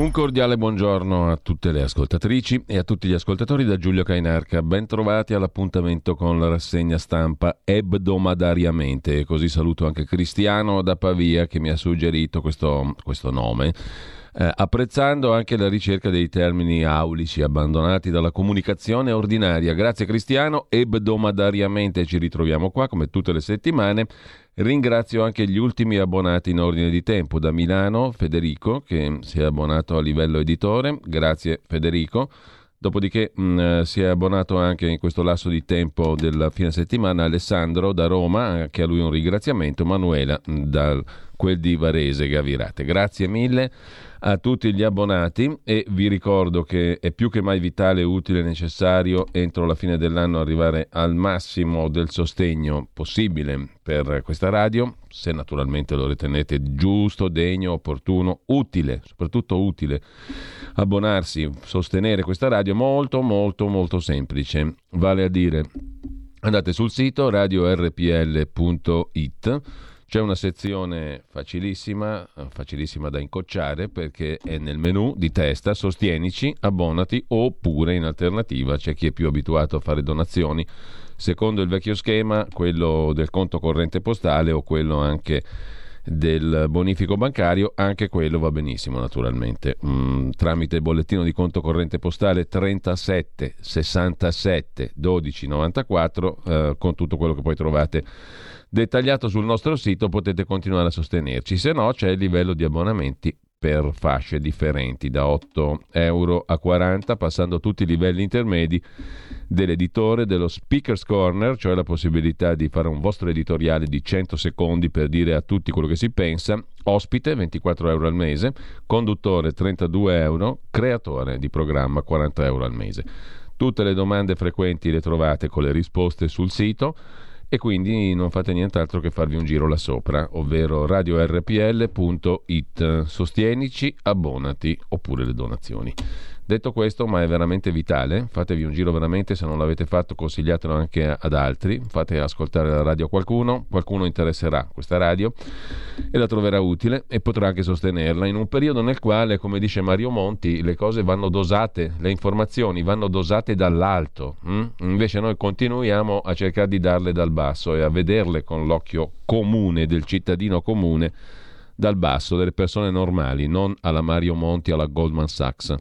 Un cordiale buongiorno a tutte le ascoltatrici e a tutti gli ascoltatori da Giulio Cainarca. Ben trovati all'appuntamento con la rassegna stampa ebdomadariamente. E così saluto anche Cristiano da Pavia che mi ha suggerito questo, questo nome. Eh, apprezzando anche la ricerca dei termini aulici abbandonati dalla comunicazione ordinaria. Grazie Cristiano, ebdomadariamente ci ritroviamo qua come tutte le settimane Ringrazio anche gli ultimi abbonati in ordine di tempo. Da Milano Federico che si è abbonato a livello editore. Grazie Federico. Dopodiché mh, mm, si è abbonato anche in questo lasso di tempo della fine settimana Alessandro da Roma, anche a lui un ringraziamento. Manuela mm, da quel di Varese Gavirate. Grazie mille a tutti gli abbonati e vi ricordo che è più che mai vitale, utile e necessario entro la fine dell'anno arrivare al massimo del sostegno possibile per questa radio, se naturalmente lo ritenete giusto, degno, opportuno, utile, soprattutto utile. Abbonarsi, sostenere questa radio molto molto molto semplice, vale a dire andate sul sito radiorpl.it c'è una sezione facilissima, facilissima da incocciare perché è nel menu di testa sostienici, abbonati oppure in alternativa c'è chi è più abituato a fare donazioni secondo il vecchio schema, quello del conto corrente postale o quello anche del bonifico bancario, anche quello va benissimo naturalmente. Mm, tramite il bollettino di conto corrente postale 37 67 12 94 eh, con tutto quello che poi trovate dettagliato sul nostro sito, potete continuare a sostenerci. Se no, c'è il livello di abbonamenti per fasce differenti, da 8 euro a 40, passando tutti i livelli intermedi dell'editore, dello Speaker's Corner, cioè la possibilità di fare un vostro editoriale di 100 secondi per dire a tutti quello che si pensa, ospite 24 euro al mese, conduttore 32 euro, creatore di programma 40 euro al mese. Tutte le domande frequenti le trovate con le risposte sul sito e quindi non fate nient'altro che farvi un giro là sopra, ovvero radiorpl.it. Sostienici, abbonati oppure le donazioni. Detto questo, ma è veramente vitale, fatevi un giro veramente, se non l'avete fatto consigliatelo anche ad altri, fate ascoltare la radio a qualcuno, qualcuno interesserà questa radio e la troverà utile e potrà anche sostenerla in un periodo nel quale, come dice Mario Monti, le cose vanno dosate, le informazioni vanno dosate dall'alto, hm? invece noi continuiamo a cercare di darle dal basso e a vederle con l'occhio comune del cittadino comune dal basso, delle persone normali, non alla Mario Monti, alla Goldman Sachs.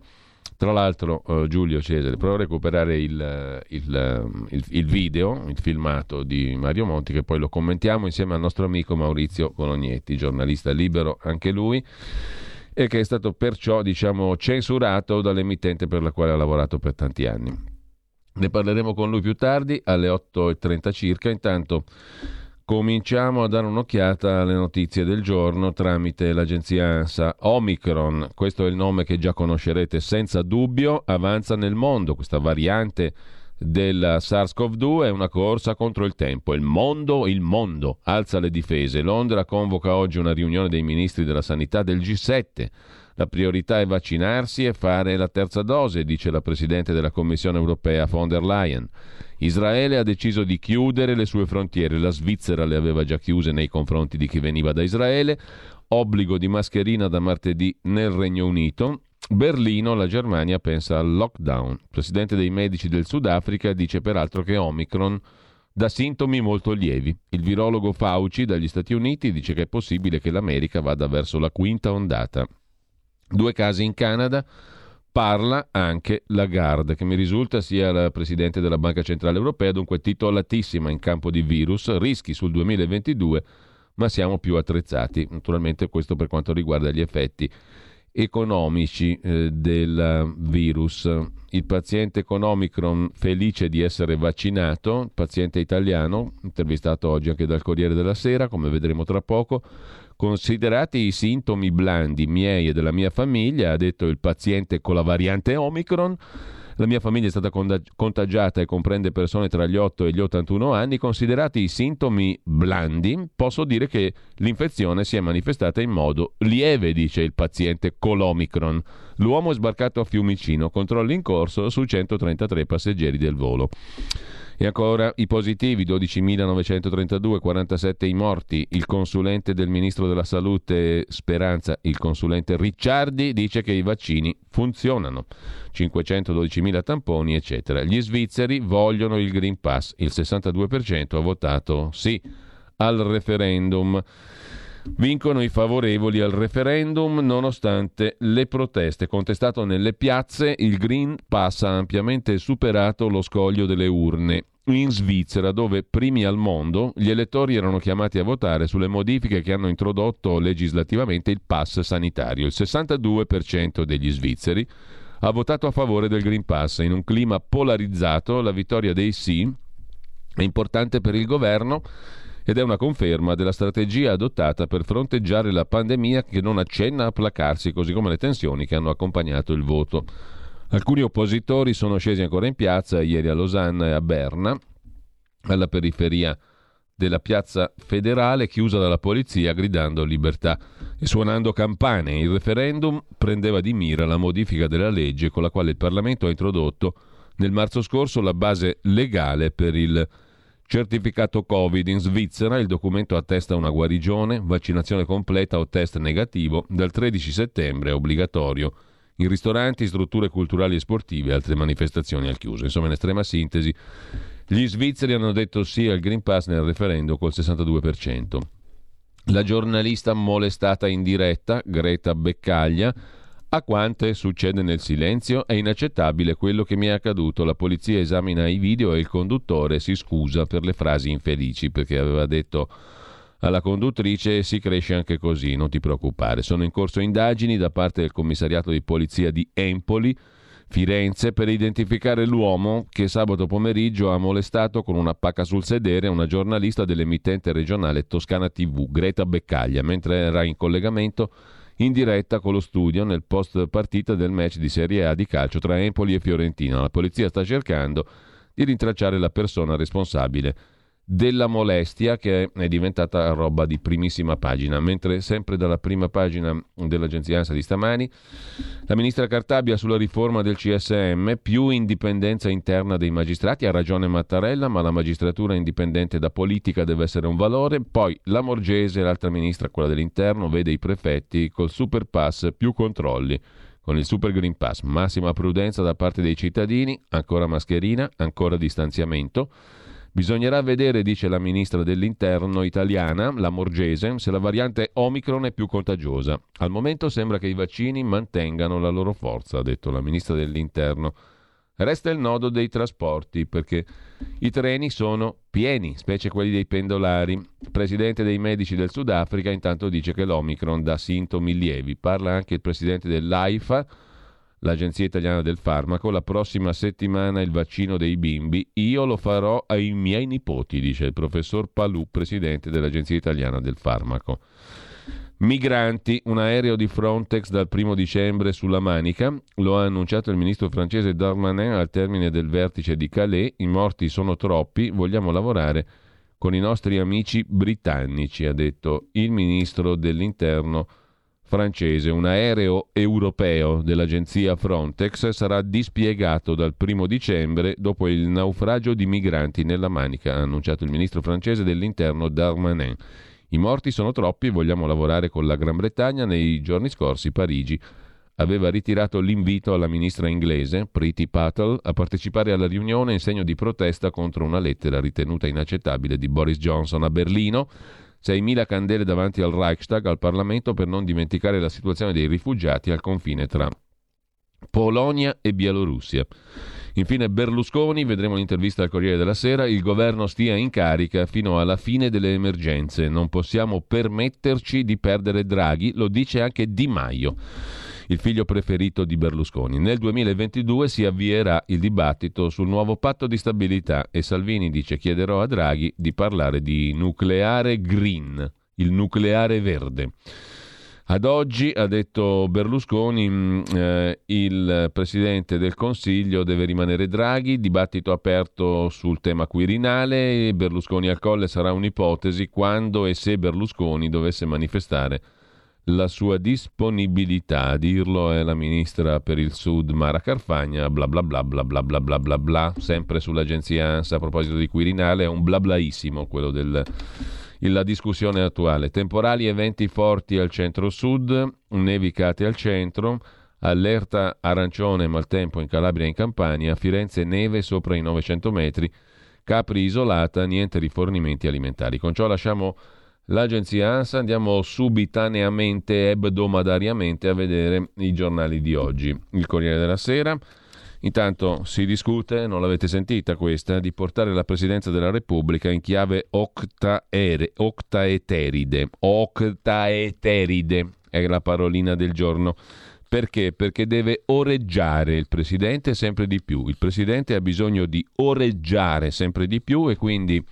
Tra l'altro, uh, Giulio Cesare, provo a recuperare il, il, il, il, video, il filmato di Mario Monti, che poi lo commentiamo insieme al nostro amico Maurizio Colognetti, giornalista libero anche lui, e che è stato perciò diciamo, censurato dall'emittente per la quale ha lavorato per tanti anni. Ne parleremo con lui più tardi, alle 8.30 circa. Intanto Cominciamo a dare un'occhiata alle notizie del giorno tramite l'agenzia ANSA. Omicron, questo è il nome che già conoscerete senza dubbio, avanza nel mondo. Questa variante del SARS-CoV-2 è una corsa contro il tempo. Il mondo, il mondo, alza le difese. Londra convoca oggi una riunione dei ministri della sanità del G7. La priorità è vaccinarsi e fare la terza dose, dice la Presidente della Commissione europea von der Leyen. Israele ha deciso di chiudere le sue frontiere, la Svizzera le aveva già chiuse nei confronti di chi veniva da Israele, obbligo di mascherina da martedì nel Regno Unito, Berlino, la Germania pensa al lockdown. Il presidente dei medici del Sudafrica dice peraltro che Omicron dà sintomi molto lievi. Il virologo Fauci dagli Stati Uniti dice che è possibile che l'America vada verso la quinta ondata. Due casi in Canada, parla anche Lagarde, che mi risulta sia la Presidente della Banca Centrale Europea, dunque titolatissima in campo di virus, rischi sul 2022, ma siamo più attrezzati. Naturalmente questo per quanto riguarda gli effetti economici eh, del virus. Il paziente con Omicron felice di essere vaccinato, paziente italiano, intervistato oggi anche dal Corriere della Sera, come vedremo tra poco, Considerati i sintomi blandi miei e della mia famiglia, ha detto il paziente con la variante Omicron, la mia famiglia è stata contagiata e comprende persone tra gli 8 e gli 81 anni. Considerati i sintomi blandi, posso dire che l'infezione si è manifestata in modo lieve, dice il paziente con l'Omicron. L'uomo è sbarcato a Fiumicino, controllo in corso su 133 passeggeri del volo. E ancora i positivi, 12.932, 47 i morti. Il consulente del ministro della Salute Speranza, il consulente Ricciardi, dice che i vaccini funzionano. 512.000 tamponi, eccetera. Gli svizzeri vogliono il Green Pass. Il 62% ha votato sì al referendum. Vincono i favorevoli al referendum nonostante le proteste. Contestato nelle piazze, il Green Pass ha ampiamente superato lo scoglio delle urne. In Svizzera, dove primi al mondo, gli elettori erano chiamati a votare sulle modifiche che hanno introdotto legislativamente il pass sanitario. Il 62% degli svizzeri ha votato a favore del Green Pass. In un clima polarizzato, la vittoria dei sì è importante per il governo ed è una conferma della strategia adottata per fronteggiare la pandemia che non accenna a placarsi, così come le tensioni che hanno accompagnato il voto. Alcuni oppositori sono scesi ancora in piazza ieri a Losanna e a Berna, alla periferia della piazza federale chiusa dalla polizia gridando libertà e suonando campane. Il referendum prendeva di mira la modifica della legge con la quale il Parlamento ha introdotto nel marzo scorso la base legale per il Certificato Covid in Svizzera, il documento attesta una guarigione, vaccinazione completa o test negativo, dal 13 settembre è obbligatorio in ristoranti, strutture culturali e sportive e altre manifestazioni al chiuso. Insomma, in estrema sintesi, gli svizzeri hanno detto sì al Green Pass nel referendum col 62%. La giornalista molestata in diretta, Greta Beccaglia, a quante succede nel silenzio? È inaccettabile quello che mi è accaduto. La polizia esamina i video e il conduttore si scusa per le frasi infelici perché aveva detto alla conduttrice si cresce anche così, non ti preoccupare. Sono in corso indagini da parte del commissariato di polizia di Empoli, Firenze, per identificare l'uomo che sabato pomeriggio ha molestato con una pacca sul sedere una giornalista dell'emittente regionale Toscana TV, Greta Beccaglia, mentre era in collegamento in diretta con lo studio nel post partita del match di Serie A di calcio tra Empoli e Fiorentina. La polizia sta cercando di rintracciare la persona responsabile della molestia che è diventata roba di primissima pagina, mentre sempre dalla prima pagina dell'agenzia ANSA di stamani la ministra Cartabia sulla riforma del CSM, più indipendenza interna dei magistrati, ha ragione Mattarella, ma la magistratura indipendente da politica deve essere un valore, poi la Morgese, l'altra ministra, quella dell'interno, vede i prefetti col super pass più controlli. Con il Super Green Pass, massima prudenza da parte dei cittadini, ancora mascherina, ancora distanziamento. Bisognerà vedere, dice la ministra dell'Interno italiana, la Morgese, se la variante Omicron è più contagiosa. Al momento sembra che i vaccini mantengano la loro forza, ha detto la ministra dell'Interno. Resta il nodo dei trasporti, perché i treni sono pieni, specie quelli dei pendolari. Il presidente dei medici del Sudafrica intanto dice che l'Omicron dà sintomi lievi. Parla anche il presidente dell'AIFA, l'Agenzia Italiana del Farmaco, la prossima settimana il vaccino dei bimbi, io lo farò ai miei nipoti, dice il professor Palù, presidente dell'Agenzia Italiana del Farmaco. Migranti, un aereo di Frontex dal primo dicembre sulla Manica, lo ha annunciato il ministro francese Darmanin al termine del vertice di Calais, i morti sono troppi, vogliamo lavorare con i nostri amici britannici, ha detto il ministro dell'interno francese, un aereo europeo dell'agenzia Frontex sarà dispiegato dal primo dicembre dopo il naufragio di migranti nella Manica, ha annunciato il ministro francese dell'interno Darmanin. I morti sono troppi e vogliamo lavorare con la Gran Bretagna. Nei giorni scorsi Parigi aveva ritirato l'invito alla ministra inglese, Priti Patel, a partecipare alla riunione in segno di protesta contro una lettera ritenuta inaccettabile di Boris Johnson a Berlino 6.000 candele davanti al Reichstag, al Parlamento, per non dimenticare la situazione dei rifugiati al confine tra Polonia e Bielorussia. Infine Berlusconi, vedremo l'intervista al Corriere della Sera, il governo stia in carica fino alla fine delle emergenze, non possiamo permetterci di perdere Draghi, lo dice anche Di Maio il figlio preferito di Berlusconi. Nel 2022 si avvierà il dibattito sul nuovo patto di stabilità e Salvini dice chiederò a Draghi di parlare di nucleare green, il nucleare verde. Ad oggi, ha detto Berlusconi, mm, eh, il Presidente del Consiglio deve rimanere Draghi, dibattito aperto sul tema Quirinale, Berlusconi al colle sarà un'ipotesi quando e se Berlusconi dovesse manifestare la sua disponibilità. A dirlo è la ministra per il Sud Mara Carfagna, bla bla bla bla bla bla bla bla bla, sempre sull'agenzia ANSA a proposito di Quirinale, è un blablaissimo quello del la discussione attuale. Temporali eventi forti al centro-sud, nevicate al centro, allerta arancione maltempo in Calabria e in Campania, Firenze neve sopra i 900 metri, Capri isolata, niente rifornimenti alimentari. Con ciò lasciamo l'agenzia ANSA, andiamo subitaneamente, ebdomadariamente a vedere i giornali di oggi. Il Corriere della Sera. Intanto si discute, non l'avete sentita questa, di portare la Presidenza della Repubblica in chiave octaere, octaeteride. Octaeteride è la parolina del giorno. Perché? Perché deve oreggiare il Presidente sempre di più. Il Presidente ha bisogno di oreggiare sempre di più e quindi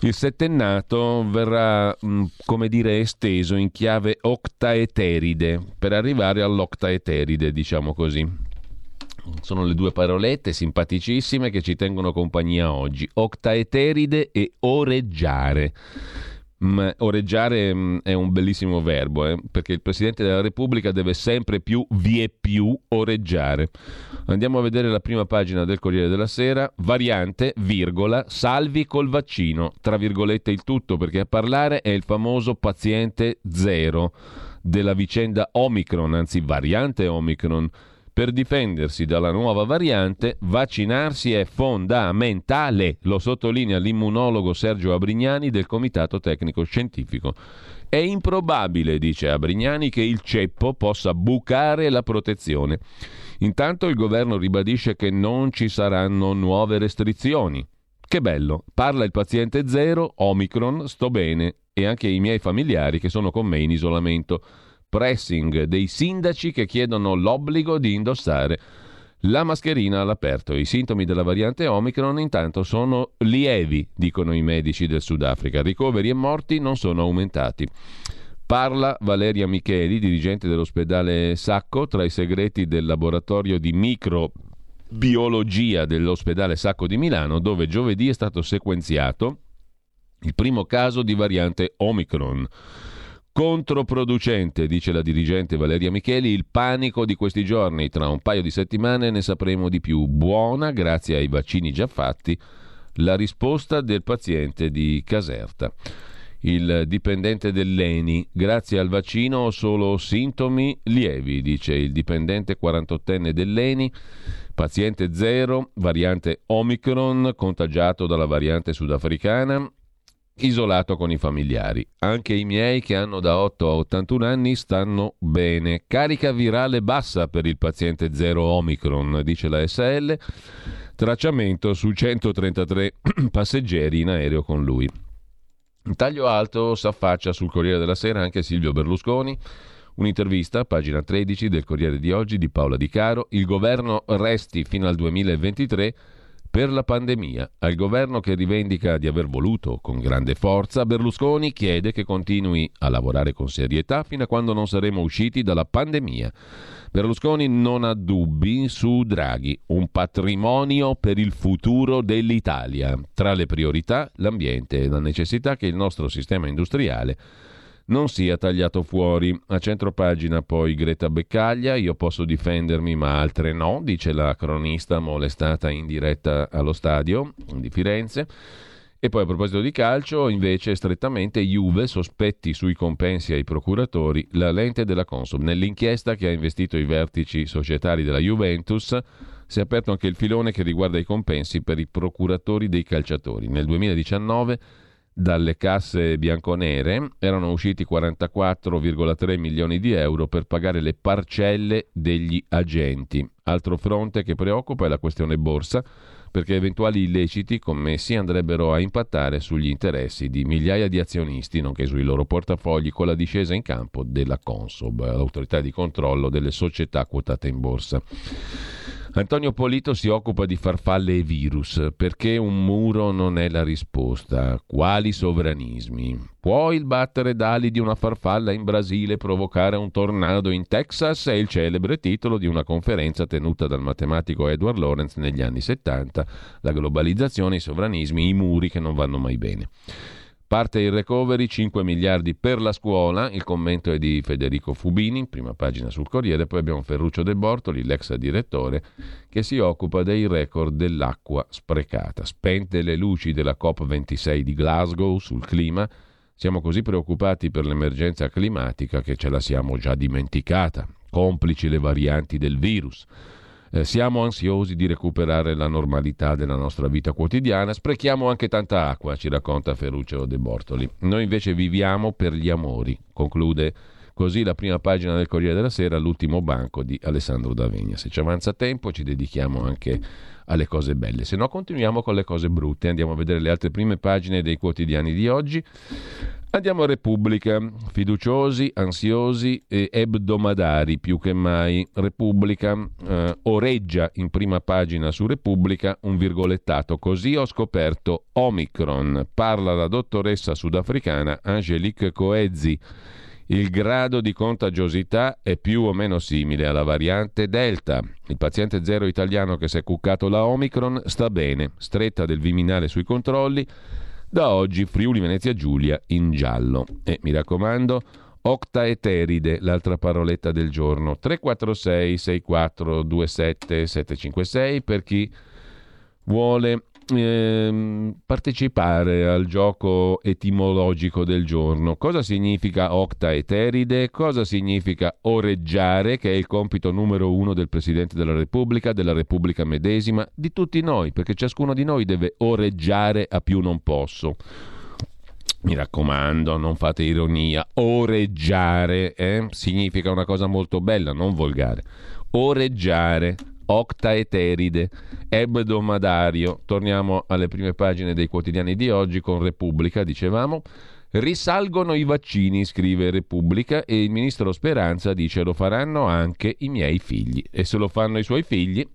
il settennato verrà, mm, come dire, esteso in chiave octaeteride per arrivare all'octaeteride, diciamo così. Sono le due parolette simpaticissime che ci tengono compagnia oggi. Octaeteride e oreggiare. Mm, oreggiare mm, è un bellissimo verbo, eh, perché il Presidente della Repubblica deve sempre più, vie più, oreggiare. Andiamo a vedere la prima pagina del Corriere della Sera. Variante, virgola, salvi col vaccino, tra virgolette il tutto, perché a parlare è il famoso paziente zero della vicenda Omicron, anzi variante Omicron per difendersi dalla nuova variante, vaccinarsi è fondamentale, lo sottolinea l'immunologo Sergio Abrignani del Comitato Tecnico Scientifico. È improbabile, dice Abrignani, che il ceppo possa bucare la protezione. Intanto il governo ribadisce che non ci saranno nuove restrizioni. Che bello, parla il paziente zero, Omicron, sto bene, e anche i miei familiari che sono con me in isolamento pressing dei sindaci che chiedono l'obbligo di indossare la mascherina all'aperto. I sintomi della variante Omicron intanto sono lievi, dicono i medici del Sudafrica. Ricoveri e morti non sono aumentati. Parla Valeria Micheli, dirigente dell'ospedale Sacco, tra i segreti del laboratorio di microbiologia dell'ospedale Sacco di Milano, dove giovedì è stato sequenziato il primo caso di variante Omicron. Controproducente, dice la dirigente Valeria Micheli, il panico di questi giorni. Tra un paio di settimane ne sapremo di più. Buona, grazie ai vaccini già fatti, la risposta del paziente di Caserta. Il dipendente dell'ENI, grazie al vaccino ho solo sintomi lievi, dice il dipendente 48enne dell'ENI. Paziente zero, variante Omicron, contagiato dalla variante sudafricana, isolato con i familiari. Anche i miei che hanno da 8 a 81 anni stanno bene. Carica virale bassa per il paziente 0 Omicron, dice la SL. Tracciamento su 133 passeggeri in aereo con lui. Taglio alto s'affaccia sul Corriere della Sera anche Silvio Berlusconi. Un'intervista, pagina 13 del Corriere di oggi di Paola Di Caro. Il governo resti fino al 2023 per la pandemia. Al governo che rivendica di aver voluto con grande forza, Berlusconi chiede che continui a lavorare con serietà fino a quando non saremo usciti dalla pandemia. Berlusconi non ha dubbi su Draghi, un patrimonio per il futuro dell'Italia. Tra le priorità l'ambiente e la necessità che il nostro sistema industriale non sia tagliato fuori. A centro pagina poi Greta Beccaglia, io posso difendermi ma altre no, dice la cronista molestata in diretta allo stadio di Firenze. E poi a proposito di calcio, invece strettamente Juve, sospetti sui compensi ai procuratori, la lente della Consum. Nell'inchiesta che ha investito i vertici societari della Juventus si è aperto anche il filone che riguarda i compensi per i procuratori dei calciatori. Nel 2019 dalle casse bianconere erano usciti 44,3 milioni di euro per pagare le parcelle degli agenti. Altro fronte che preoccupa è la questione borsa, perché eventuali illeciti commessi andrebbero a impattare sugli interessi di migliaia di azionisti, nonché sui loro portafogli con la discesa in campo della Consob, l'autorità di controllo delle società quotate in borsa. Antonio Polito si occupa di farfalle e virus perché un muro non è la risposta. Quali sovranismi? Può il battere d'ali di una farfalla in Brasile provocare un tornado in Texas? È il celebre titolo di una conferenza tenuta dal matematico Edward Lorenz negli anni 70. La globalizzazione, i sovranismi, i muri che non vanno mai bene. Parte il recovery, 5 miliardi per la scuola, il commento è di Federico Fubini, prima pagina sul Corriere, poi abbiamo Ferruccio De Bortoli, l'ex direttore, che si occupa dei record dell'acqua sprecata. Spente le luci della COP26 di Glasgow sul clima, siamo così preoccupati per l'emergenza climatica che ce la siamo già dimenticata, complici le varianti del virus. Eh, siamo ansiosi di recuperare la normalità della nostra vita quotidiana, sprechiamo anche tanta acqua, ci racconta Ferruccio De Bortoli. Noi invece viviamo per gli amori, conclude così la prima pagina del Corriere della Sera, l'ultimo banco di Alessandro D'Avegna. Se ci avanza tempo ci dedichiamo anche alle cose belle, se no continuiamo con le cose brutte, andiamo a vedere le altre prime pagine dei quotidiani di oggi. Andiamo a Repubblica, fiduciosi, ansiosi e ebdomadari più che mai. Repubblica eh, oreggia in prima pagina su Repubblica un virgolettato. Così ho scoperto Omicron. Parla la dottoressa sudafricana Angelique Coezzi. Il grado di contagiosità è più o meno simile alla variante Delta. Il paziente zero italiano che si è cuccato la Omicron sta bene, stretta del Viminale sui controlli da oggi Friuli Venezia Giulia in giallo. E mi raccomando, octaeteride, l'altra paroletta del giorno. 346 6427 756 per chi vuole eh, partecipare al gioco etimologico del giorno. Cosa significa octaeteride? Cosa significa oreggiare, che è il compito numero uno del Presidente della Repubblica, della Repubblica medesima, di tutti noi, perché ciascuno di noi deve oreggiare a più non posso. Mi raccomando, non fate ironia. Oreggiare eh? significa una cosa molto bella, non volgare. Oreggiare octaeteride, ebdomadario. Torniamo alle prime pagine dei quotidiani di oggi con Repubblica, dicevamo. Risalgono i vaccini, scrive Repubblica, e il ministro Speranza dice lo faranno anche i miei figli. E se lo fanno i suoi figli,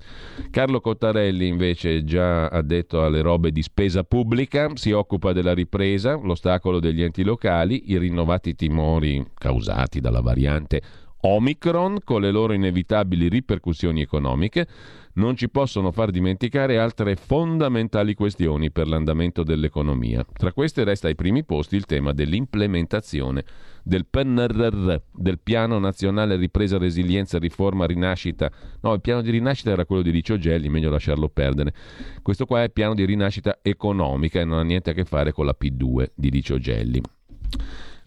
Carlo Cottarelli invece già ha detto alle robe di spesa pubblica, si occupa della ripresa, l'ostacolo degli enti locali, i rinnovati timori causati dalla variante Omicron, con le loro inevitabili ripercussioni economiche, non ci possono far dimenticare altre fondamentali questioni per l'andamento dell'economia. Tra queste resta ai primi posti il tema dell'implementazione del PNRR, del Piano Nazionale Ripresa, Resilienza, Riforma, Rinascita. No, il piano di rinascita era quello di Licio Gelli, meglio lasciarlo perdere. Questo qua è il piano di rinascita economica e non ha niente a che fare con la P2 di Licio Gelli.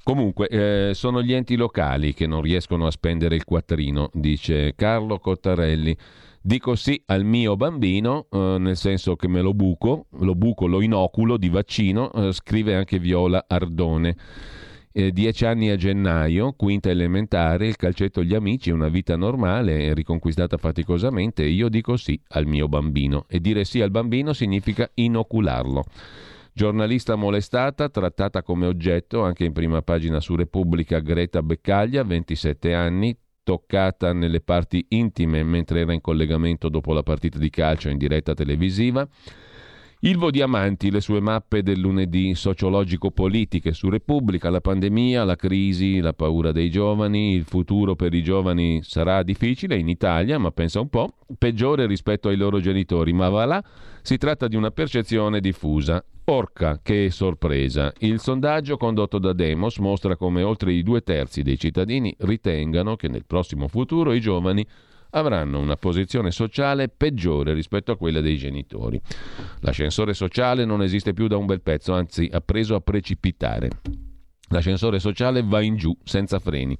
Comunque, eh, sono gli enti locali che non riescono a spendere il quattrino, dice Carlo Cottarelli. Dico sì al mio bambino, eh, nel senso che me lo buco, lo buco, lo inoculo di vaccino, eh, scrive anche Viola Ardone. Eh, dieci anni a gennaio, quinta elementare, il calcetto agli amici, una vita normale, riconquistata faticosamente, io dico sì al mio bambino. E dire sì al bambino significa inocularlo. Giornalista molestata, trattata come oggetto, anche in prima pagina su Repubblica, Greta Beccaglia, 27 anni, toccata nelle parti intime mentre era in collegamento dopo la partita di calcio in diretta televisiva. Ilvo Diamanti, le sue mappe del lunedì sociologico-politiche su Repubblica, la pandemia, la crisi, la paura dei giovani, il futuro per i giovani sarà difficile in Italia, ma pensa un po', peggiore rispetto ai loro genitori, ma va là, si tratta di una percezione diffusa. Orca, che sorpresa! Il sondaggio condotto da Demos mostra come oltre i due terzi dei cittadini ritengano che nel prossimo futuro i giovani avranno una posizione sociale peggiore rispetto a quella dei genitori. L'ascensore sociale non esiste più da un bel pezzo, anzi ha preso a precipitare. L'ascensore sociale va in giù, senza freni.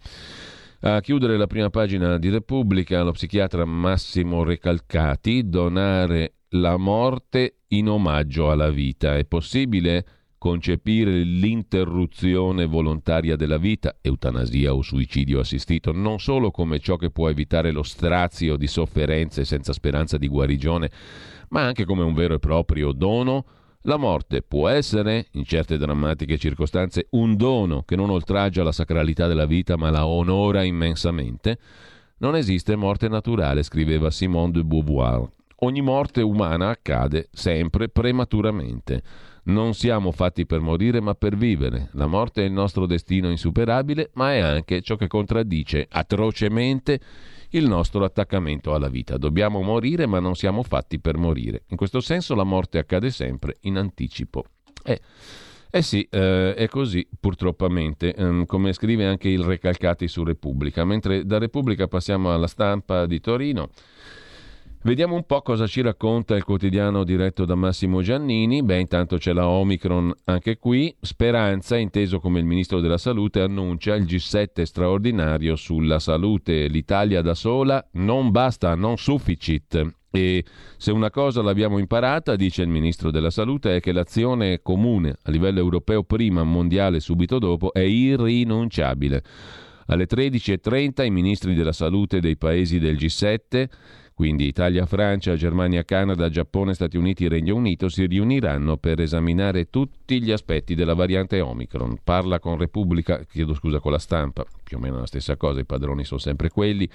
A chiudere la prima pagina di Repubblica, lo psichiatra Massimo Recalcati, donare la morte in omaggio alla vita. È possibile concepire l'interruzione volontaria della vita, eutanasia o suicidio assistito, non solo come ciò che può evitare lo strazio di sofferenze senza speranza di guarigione, ma anche come un vero e proprio dono? La morte può essere, in certe drammatiche circostanze, un dono che non oltraggia la sacralità della vita ma la onora immensamente. Non esiste morte naturale, scriveva Simone de Beauvoir. Ogni morte umana accade sempre prematuramente. Non siamo fatti per morire ma per vivere. La morte è il nostro destino insuperabile, ma è anche ciò che contraddice atrocemente il nostro attaccamento alla vita. Dobbiamo morire ma non siamo fatti per morire. In questo senso la morte accade sempre in anticipo. Eh, Eh sì, eh, è così purtroppamente, um, come scrive anche il Recalcati su Repubblica. Mentre da Repubblica passiamo alla stampa di Torino. Vediamo un po' cosa ci racconta il quotidiano diretto da Massimo Giannini. Beh, intanto c'è la Omicron anche qui. Speranza, inteso come il ministro della Salute, annuncia il G7 straordinario sulla salute. L'Italia da sola non basta, non sufficit. E se una cosa l'abbiamo imparata, dice il ministro della Salute, è che l'azione comune a livello europeo prima, mondiale subito dopo, è irrinunciabile. Alle 13.30 i ministri della salute dei paesi del G7 quindi Italia, Francia, Germania, Canada, Giappone, Stati Uniti e Regno Unito si riuniranno per esaminare tutti gli aspetti della variante Omicron. Parla con Repubblica, chiedo scusa con la stampa, più o meno la stessa cosa, i padroni sono sempre quelli.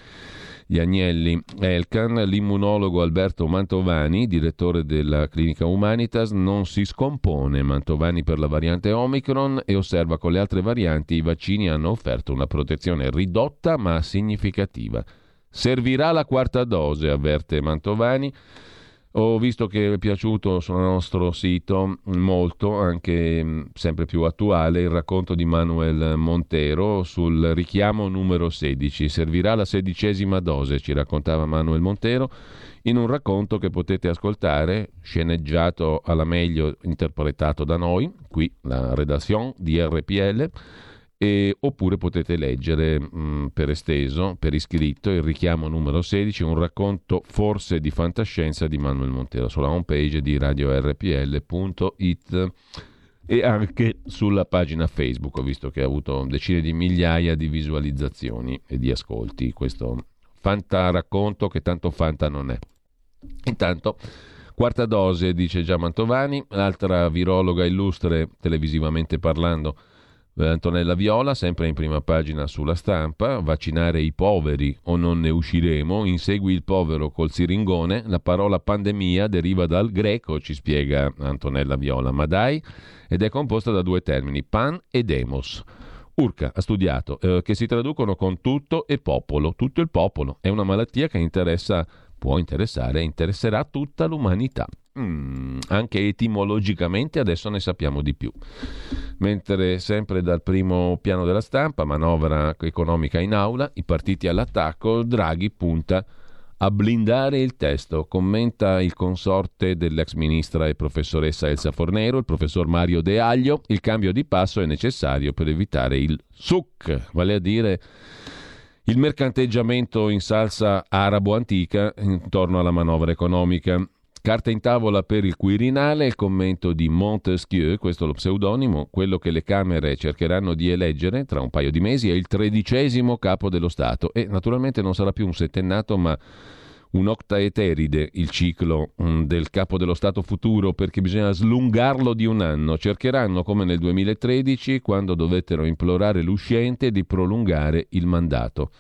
Gli Agnelli Elkan, l'immunologo Alberto Mantovani, direttore della clinica Humanitas, non si scompone Mantovani per la variante Omicron e osserva con le altre varianti i vaccini hanno offerto una protezione ridotta ma significativa. Servirà la quarta dose, avverte Mantovani. Ho visto che è piaciuto sul nostro sito molto, anche mm, sempre più attuale, il racconto di Manuel Montero sul richiamo numero 16. Servirà la sedicesima dose, ci raccontava Manuel Montero, in un racconto che potete ascoltare, sceneggiato alla meglio, interpretato da noi, qui la redazione di RPL e, oppure potete leggere mh, mm, per esteso, per iscritto, il richiamo numero 16, un racconto forse di fantascienza di Manuel Montero sulla homepage di radiorpl.it e anche sulla pagina Facebook, ho visto che ha avuto decine di migliaia di visualizzazioni e di ascolti questo fanta racconto che tanto fanta non è. Intanto Quarta dose, dice già Mantovani, l'altra virologa illustre televisivamente parlando Antonella Viola, sempre in prima pagina sulla stampa, vaccinare i poveri o non ne usciremo, insegui il povero col siringone, la parola pandemia deriva dal greco, ci spiega Antonella Viola, ma dai, ed è composta da due termini, pan e demos. Urca ha studiato eh, che si traducono con tutto e popolo, tutto il popolo, è una malattia che interessa, può interessare interesserà tutta l'umanità. Mm, anche etimologicamente adesso ne sappiamo di più. Mentre sempre dal primo piano della stampa, manovra economica in aula, i partiti all'attacco, Draghi punta a blindare il testo, commenta il consorte dell'ex ministra e professoressa Elsa Fornero, il professor Mario De Aglio, il cambio di passo è necessario per evitare il SUC, vale a dire il mercanteggiamento in salsa arabo-antica intorno alla manovra economica. Carta in tavola per il Quirinale, il commento di Montesquieu, questo è lo pseudonimo, quello che le Camere cercheranno di eleggere tra un paio di mesi è il tredicesimo capo dello Stato e naturalmente non sarà più un settennato ma un octaeteride il ciclo mm, del capo dello Stato futuro perché bisogna slungarlo di un anno. Cercheranno come nel 2013 quando dovettero implorare l'usciente di prolungare il mandato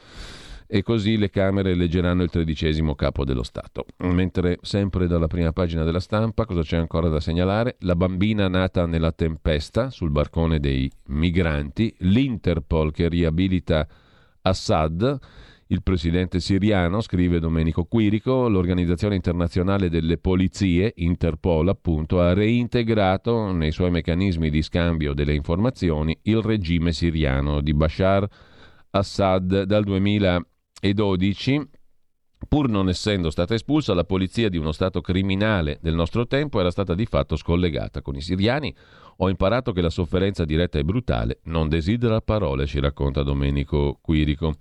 e così le Camere eleggeranno il tredicesimo capo dello Stato. Mentre sempre dalla prima pagina della stampa, cosa c'è ancora da segnalare? La bambina nata nella tempesta sul barcone dei migranti, l'Interpol che riabilita Assad, il presidente siriano, scrive Domenico Quirico, l'Organizzazione internazionale delle polizie, Interpol appunto, ha reintegrato nei suoi meccanismi di scambio delle informazioni il regime siriano di Bashar Assad dal 2000 e 12, pur non essendo stata espulsa, la polizia di uno Stato criminale del nostro tempo era stata di fatto scollegata. Con i siriani ho imparato che la sofferenza diretta e brutale non desidera parole, ci racconta Domenico Quirico.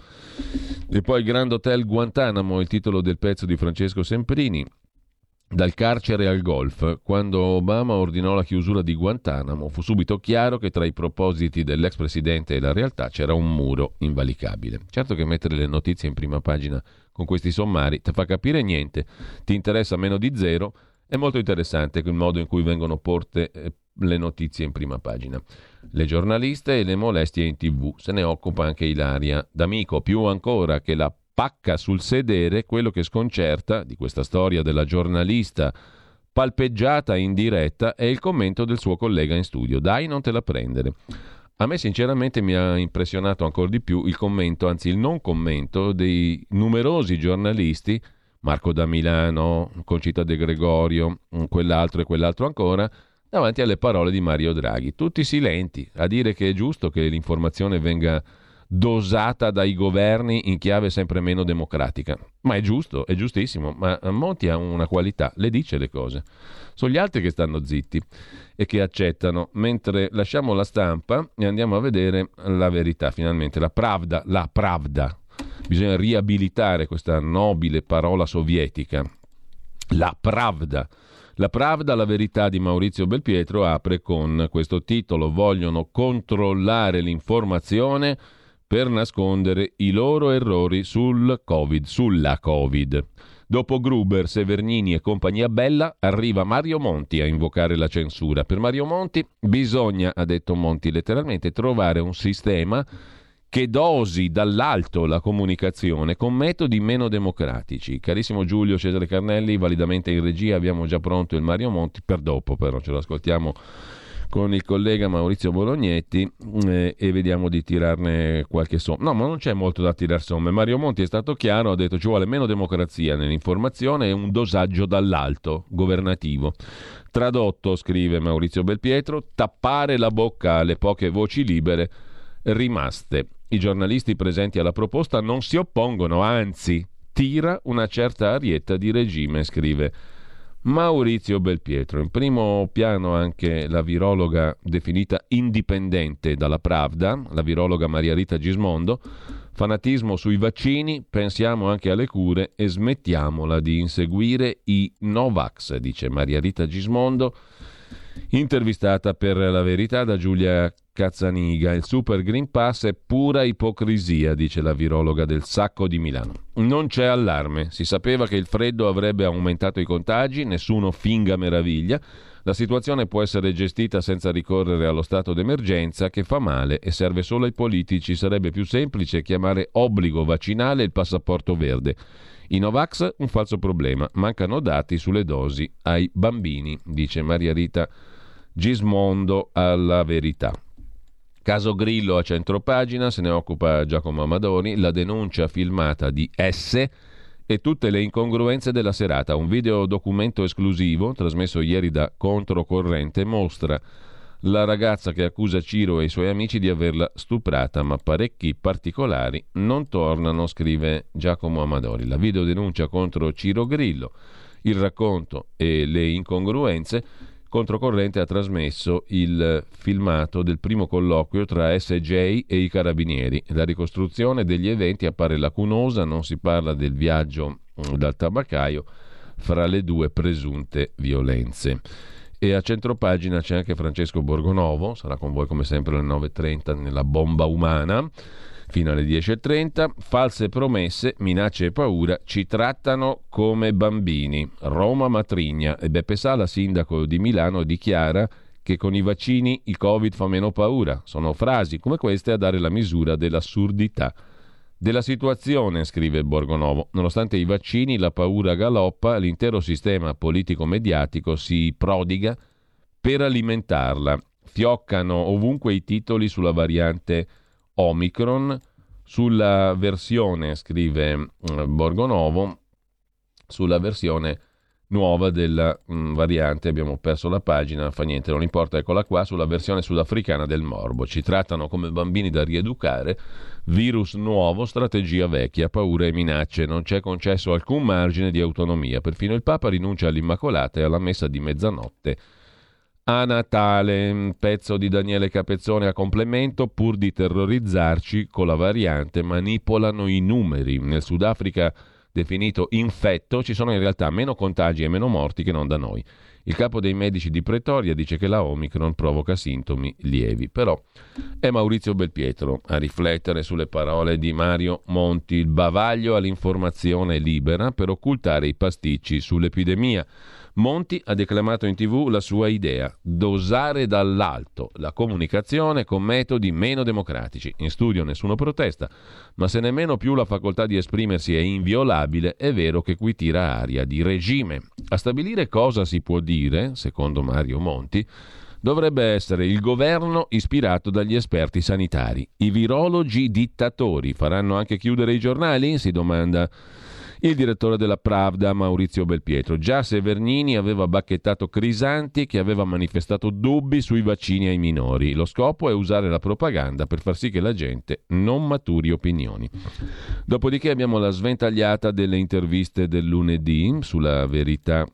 E poi il Grand Hotel Guantanamo, il titolo del pezzo di Francesco Semprini. Dal carcere al golf, quando Obama ordinò la chiusura di Guantanamo, fu subito chiaro che tra i propositi dell'ex presidente e la realtà c'era un muro invalicabile. Certo che mettere le notizie in prima pagina con questi sommari ti fa capire niente, ti interessa meno di zero, è molto interessante il modo in cui vengono porte eh, le notizie in prima pagina. Le giornaliste e le molestie in tv, se ne occupa anche Ilaria D'Amico, più ancora che la pacca sul sedere quello che sconcerta di questa storia della giornalista palpeggiata in diretta è il commento del suo collega in studio. Dai, non te la prendere. A me sinceramente mi ha impressionato ancora di più il commento, anzi il non commento dei numerosi giornalisti, Marco da Milano, Concita De Gregorio, quell'altro e quell'altro ancora, davanti alle parole di Mario Draghi. Tutti silenti a dire che è giusto che l'informazione venga dosata dai governi in chiave sempre meno democratica. Ma è giusto, è giustissimo, ma Monti ha una qualità, le dice le cose. Sono gli altri che stanno zitti e che accettano, mentre lasciamo la stampa e andiamo a vedere la verità, finalmente, la pravda, la pravda. Bisogna riabilitare questa nobile parola sovietica, la pravda. La Pravda, la verità di Maurizio Belpietro, apre con questo titolo Vogliono controllare l'informazione per nascondere i loro errori sul Covid, sulla Covid. Dopo Gruber, Severnini e compagnia bella, arriva Mario Monti a invocare la censura. Per Mario Monti bisogna, ha detto Monti letteralmente, trovare un sistema che dosi dall'alto la comunicazione con metodi meno democratici. Carissimo Giulio Cesare Carnelli, validamente in regia abbiamo già pronto il Mario Monti, per dopo però ce lo ascoltiamo con il collega Maurizio Bolognetti eh, e vediamo di tirarne qualche somma. No, ma non c'è molto da tirare somme. Mario Monti è stato chiaro, ha detto ci vuole meno democrazia nell'informazione e un dosaggio dall'alto, governativo. Tradotto, scrive Maurizio Belpietro, tappare la bocca alle poche voci libere rimaste. I giornalisti presenti alla proposta non si oppongono, anzi tira una certa arietta di regime, scrive Maurizio Belpietro. In primo piano anche la virologa definita indipendente dalla Pravda, la virologa Maria Rita Gismondo. Fanatismo sui vaccini, pensiamo anche alle cure e smettiamola di inseguire i Novax, dice Maria Rita Gismondo, intervistata per la verità da Giulia Cazzaniga. Il Super Green Pass è pura ipocrisia, dice la virologa del Sacco di Milano. Non c'è allarme, si sapeva che il freddo avrebbe aumentato i contagi, nessuno finga meraviglia. La situazione può essere gestita senza ricorrere allo stato d'emergenza che fa male e serve solo ai politici. Sarebbe più semplice chiamare obbligo vaccinale il passaporto verde. I Novax un falso problema, mancano dati sulle dosi ai bambini, dice Maria Rita Gismondo alla verità. Caso Grillo a centropagina, se ne occupa Giacomo Amadoni, la denuncia filmata di S e tutte le incongruenze della serata. Un video documento esclusivo, trasmesso ieri da Controcorrente, mostra la ragazza che accusa Ciro e i suoi amici di averla stuprata, ma parecchi particolari non tornano, scrive Giacomo Amadori. La videodenuncia contro Ciro Grillo, il racconto e le incongruenze Controcorrente ha trasmesso il filmato del primo colloquio tra SJ e i carabinieri. La ricostruzione degli eventi appare lacunosa, non si parla del viaggio mm, dal tabaccaio fra le due presunte violenze. E a centropagina c'è anche Francesco Borgonovo, sarà con voi come sempre alle 9.30 nella bomba umana fino alle 10.30. False promesse, minacce e paura ci trattano come bambini. Roma Matrigna e Beppe Sala, sindaco di Milano, dichiara che con i vaccini il Covid fa meno paura. Sono frasi come queste a dare la misura dell'assurdità della situazione, scrive Borgonovo. Nonostante i vaccini, la paura galoppa, l'intero sistema politico-mediatico si prodiga per alimentarla. Fioccano ovunque i titoli sulla variante Omicron. Sulla versione, scrive mm, Borgonovo, sulla versione nuova della mm, variante, abbiamo perso la pagina, fa niente, non importa, eccola qua, sulla versione sudafricana del morbo. Ci trattano come bambini da rieducare, virus nuovo, strategia vecchia, paure e minacce, non c'è concesso alcun margine di autonomia, perfino il Papa rinuncia all'Immacolata e alla messa di mezzanotte a Natale, un pezzo di Daniele Capezzone a complemento, pur di terrorizzarci con la variante, manipolano i numeri. Nel Sudafrica definito infetto ci sono in realtà meno contagi e meno morti che non da noi. Il capo dei medici di Pretoria dice che la Omicron provoca sintomi lievi, però è Maurizio Belpietro a riflettere sulle parole di Mario Monti, il bavaglio all'informazione libera per occultare i pasticci sull'epidemia. Monti ha declamato in tv la sua idea, dosare dall'alto la comunicazione con metodi meno democratici. In studio nessuno protesta, ma se nemmeno più la facoltà di esprimersi è inviolabile, è vero che qui tira aria di regime. A stabilire cosa si può dire, secondo Mario Monti, dovrebbe essere il governo ispirato dagli esperti sanitari. I virologi dittatori faranno anche chiudere i giornali? Si domanda il direttore della Pravda Maurizio Belpietro. Già Severnini aveva bacchettato Crisanti che aveva manifestato dubbi sui vaccini ai minori. Lo scopo è usare la propaganda per far sì che la gente non maturi opinioni. Dopodiché abbiamo la sventagliata delle interviste del lunedì sulla verità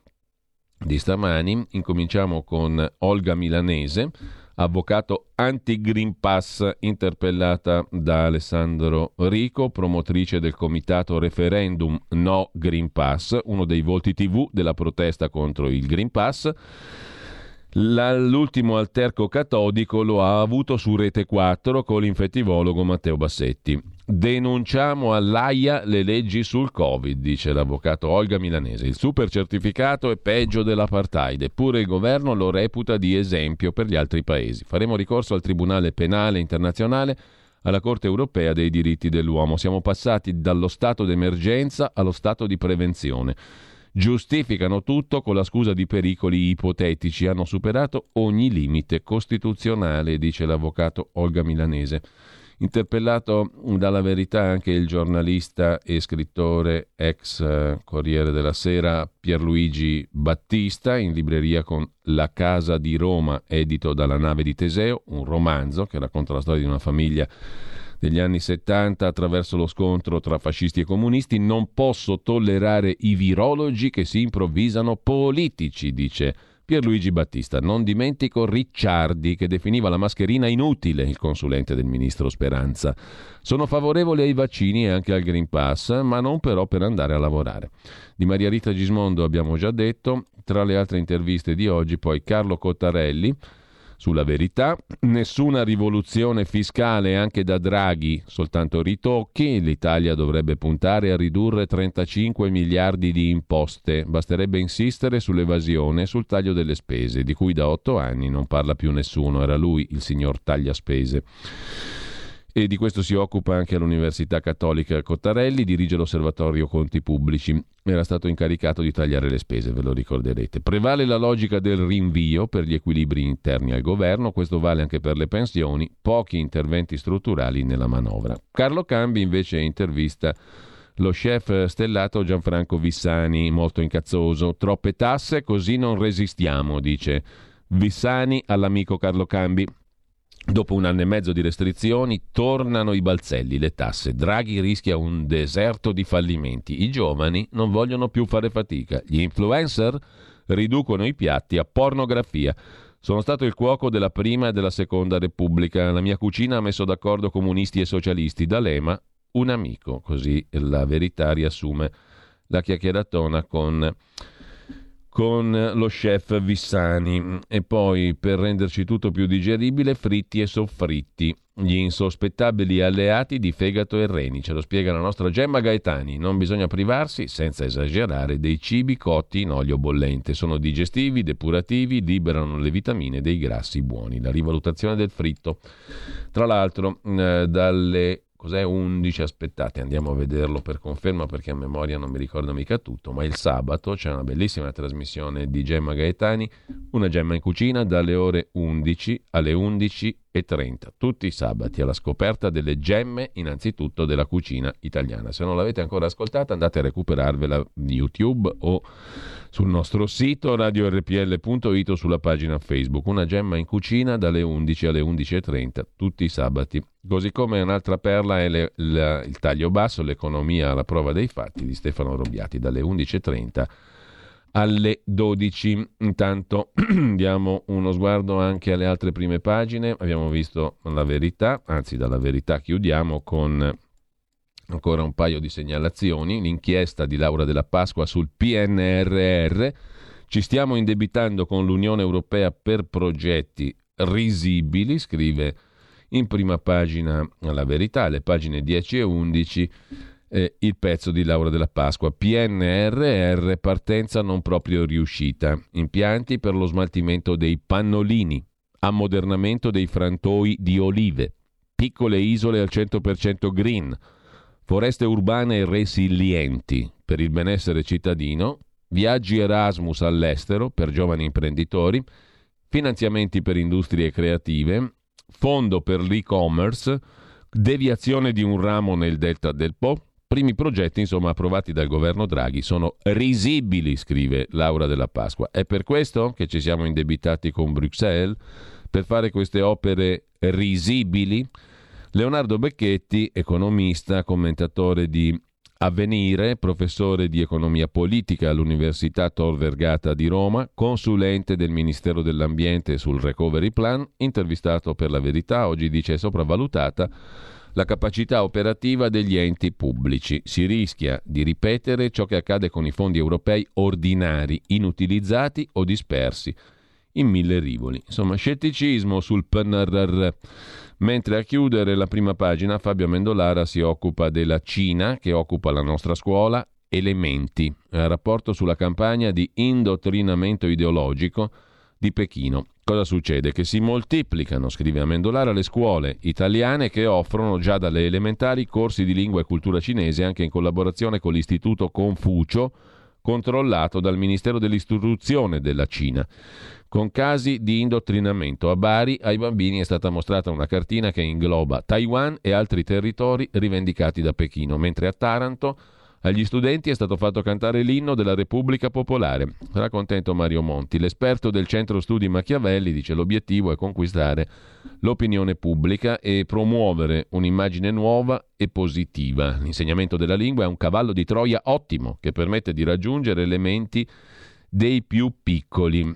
di stamani. Incominciamo con Olga Milanese avvocato anti-Green Pass, interpellata da Alessandro Rico, promotrice del comitato referendum No Green Pass, uno dei volti TV della protesta contro il Green Pass. L'ultimo alterco catodico lo ha avuto su Rete 4 con l'infettivologo Matteo Bassetti. Denunciamo all'AIA le leggi sul Covid, dice l'avvocato Olga Milanese. Il super certificato è peggio dell'apartheid, eppure il governo lo reputa di esempio per gli altri paesi. Faremo ricorso al Tribunale Penale Internazionale alla Corte europea dei diritti dell'uomo. Siamo passati dallo stato d'emergenza allo stato di prevenzione giustificano tutto con la scusa di pericoli ipotetici, hanno superato ogni limite costituzionale, dice l'avvocato Olga Milanese. Interpellato dalla verità anche il giornalista e scrittore ex eh, Corriere della Sera Pierluigi Battista in libreria con La Casa di Roma, edito dalla nave di Teseo, un romanzo che racconta la storia di una famiglia degli anni 70 attraverso lo scontro tra fascisti e comunisti, non posso tollerare i virologi che si improvvisano politici, dice Pierluigi Battista. Non dimentico Ricciardi che definiva la mascherina inutile, il consulente del ministro Speranza. Sono favorevole ai vaccini e anche al Green Pass, ma non però per andare a lavorare. Di Maria Rita Gismondo abbiamo già detto, tra le altre interviste di oggi poi Carlo Cottarelli sulla verità. Nessuna rivoluzione fiscale anche da Draghi, soltanto ritocchi. L'Italia dovrebbe puntare a ridurre 35 miliardi di imposte. Basterebbe insistere sull'evasione e sul taglio delle spese, di cui da otto anni non parla più nessuno. Era lui il signor taglia spese e di questo si occupa anche all'Università Cattolica Cottarelli, dirige l'Osservatorio Conti Pubblici. Era stato incaricato di tagliare le spese, ve lo ricorderete. Prevale la logica del rinvio per gli equilibri interni al governo, questo vale anche per le pensioni, pochi interventi strutturali nella manovra. Carlo Cambi invece intervista lo chef stellato Gianfranco Vissani, molto incazzoso. Troppe tasse, così non resistiamo, dice Vissani all'amico Carlo Cambi. Dopo un anno e mezzo di restrizioni tornano i balzelli, le tasse. Draghi rischia un deserto di fallimenti. I giovani non vogliono più fare fatica. Gli influencer riducono i piatti a pornografia. Sono stato il cuoco della prima e della seconda Repubblica. La mia cucina ha messo d'accordo comunisti e socialisti. D'Alema, un amico. Così la verità riassume la chiacchieratona con con lo chef Vissani. E poi per renderci tutto più digeribile fritti e soffritti. Gli insospettabili alleati di fegato e reni. Ce lo spiega la nostra Gemma Gaetani. Non bisogna privarsi senza esagerare dei cibi cotti in olio bollente. Sono digestivi, depurativi liberano le vitamine dei grassi buoni. La rivalutazione del fritto. Tra l'altro eh, dalle Cos'è 11? Aspettate, andiamo a vederlo per conferma perché a memoria non mi ricordo mica tutto, ma il sabato c'è una bellissima trasmissione di Gemma Gaetani, una gemma in cucina dalle ore 11 alle 11.30, tutti i sabati alla scoperta delle gemme innanzitutto della cucina italiana. Se non l'avete ancora ascoltata andate a recuperarvela YouTube o sul nostro sito radiorpl.it o sulla pagina Facebook. Una gemma in cucina dalle 11 alle 11.30 tutti i sabati. Così come un'altra perla è le, la, il taglio basso, l'economia alla prova dei fatti di Stefano Robbiati dalle 11.30 alle 12. Intanto diamo uno sguardo anche alle altre prime pagine. Abbiamo visto la verità, anzi dalla verità chiudiamo con Ancora un paio di segnalazioni. L'inchiesta di Laura della Pasqua sul PNRR. Ci stiamo indebitando con l'Unione Europea per progetti risibili, scrive in prima pagina la verità, le pagine 10 e 11. Eh, il pezzo di Laura della Pasqua. PNRR, partenza non proprio riuscita. Impianti per lo smaltimento dei pannolini, ammodernamento dei frantoi di olive, piccole isole al 100% green, foreste urbane resilienti per il benessere cittadino, viaggi Erasmus all'estero per giovani imprenditori, finanziamenti per industrie creative, fondo per l'e-commerce, deviazione di un ramo nel delta del Po, Primi progetti, insomma, approvati dal governo Draghi sono risibili, scrive Laura della Pasqua. È per questo che ci siamo indebitati con Bruxelles? Per fare queste opere risibili? Leonardo Becchetti, economista, commentatore di Avvenire, professore di economia politica all'Università Tor Vergata di Roma, consulente del Ministero dell'Ambiente sul Recovery Plan, intervistato per la verità, oggi dice sopravvalutata la capacità operativa degli enti pubblici. Si rischia di ripetere ciò che accade con i fondi europei ordinari, inutilizzati o dispersi in mille rivoli. Insomma, scetticismo sul PNRR. Mentre a chiudere la prima pagina Fabio Mendolara si occupa della Cina che occupa la nostra scuola, Elementi, il rapporto sulla campagna di indottrinamento ideologico di Pechino. Cosa succede? Che si moltiplicano, scrive Amendolara, le scuole italiane che offrono già dalle elementari corsi di lingua e cultura cinese anche in collaborazione con l'Istituto Confucio, controllato dal Ministero dell'Istruzione della Cina. Con casi di indottrinamento a Bari ai bambini è stata mostrata una cartina che ingloba Taiwan e altri territori rivendicati da Pechino, mentre a Taranto agli studenti è stato fatto cantare l'inno della Repubblica Popolare. Sarà contento Mario Monti. L'esperto del centro studi Machiavelli dice l'obiettivo è conquistare l'opinione pubblica e promuovere un'immagine nuova e positiva. L'insegnamento della lingua è un cavallo di Troia ottimo che permette di raggiungere elementi dei più piccoli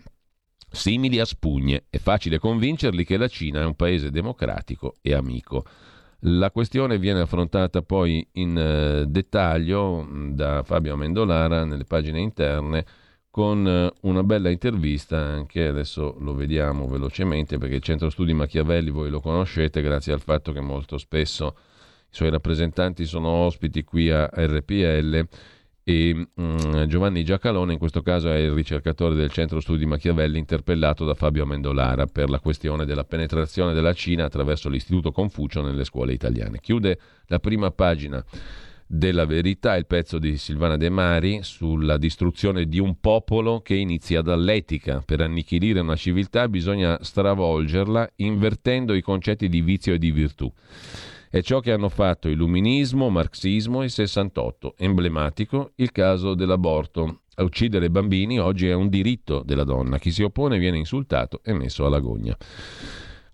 simili a spugne. È facile convincerli che la Cina è un paese democratico e amico. La questione viene affrontata poi in eh, dettaglio mm, da Fabio Amendolara nelle pagine interne con eh, una bella intervista, anche adesso lo vediamo velocemente perché il Centro Studi Machiavelli voi lo conoscete grazie al fatto che molto spesso i suoi rappresentanti sono ospiti qui a RPL e mm, Giovanni Giacalone in questo caso è il ricercatore del centro studi Machiavelli interpellato da Fabio Amendolara per la questione della penetrazione della Cina attraverso l'Istituto Confucio nelle scuole italiane. Chiude la prima pagina della verità il pezzo di Silvana De Mari sulla distruzione di un popolo che inizia dall'etica. Per annichilire una civiltà bisogna stravolgerla invertendo i concetti di vizio e di virtù. È ciò che hanno fatto illuminismo, marxismo e 68. Emblematico il caso dell'aborto. A uccidere bambini oggi è un diritto della donna. Chi si oppone viene insultato e messo alla gogna.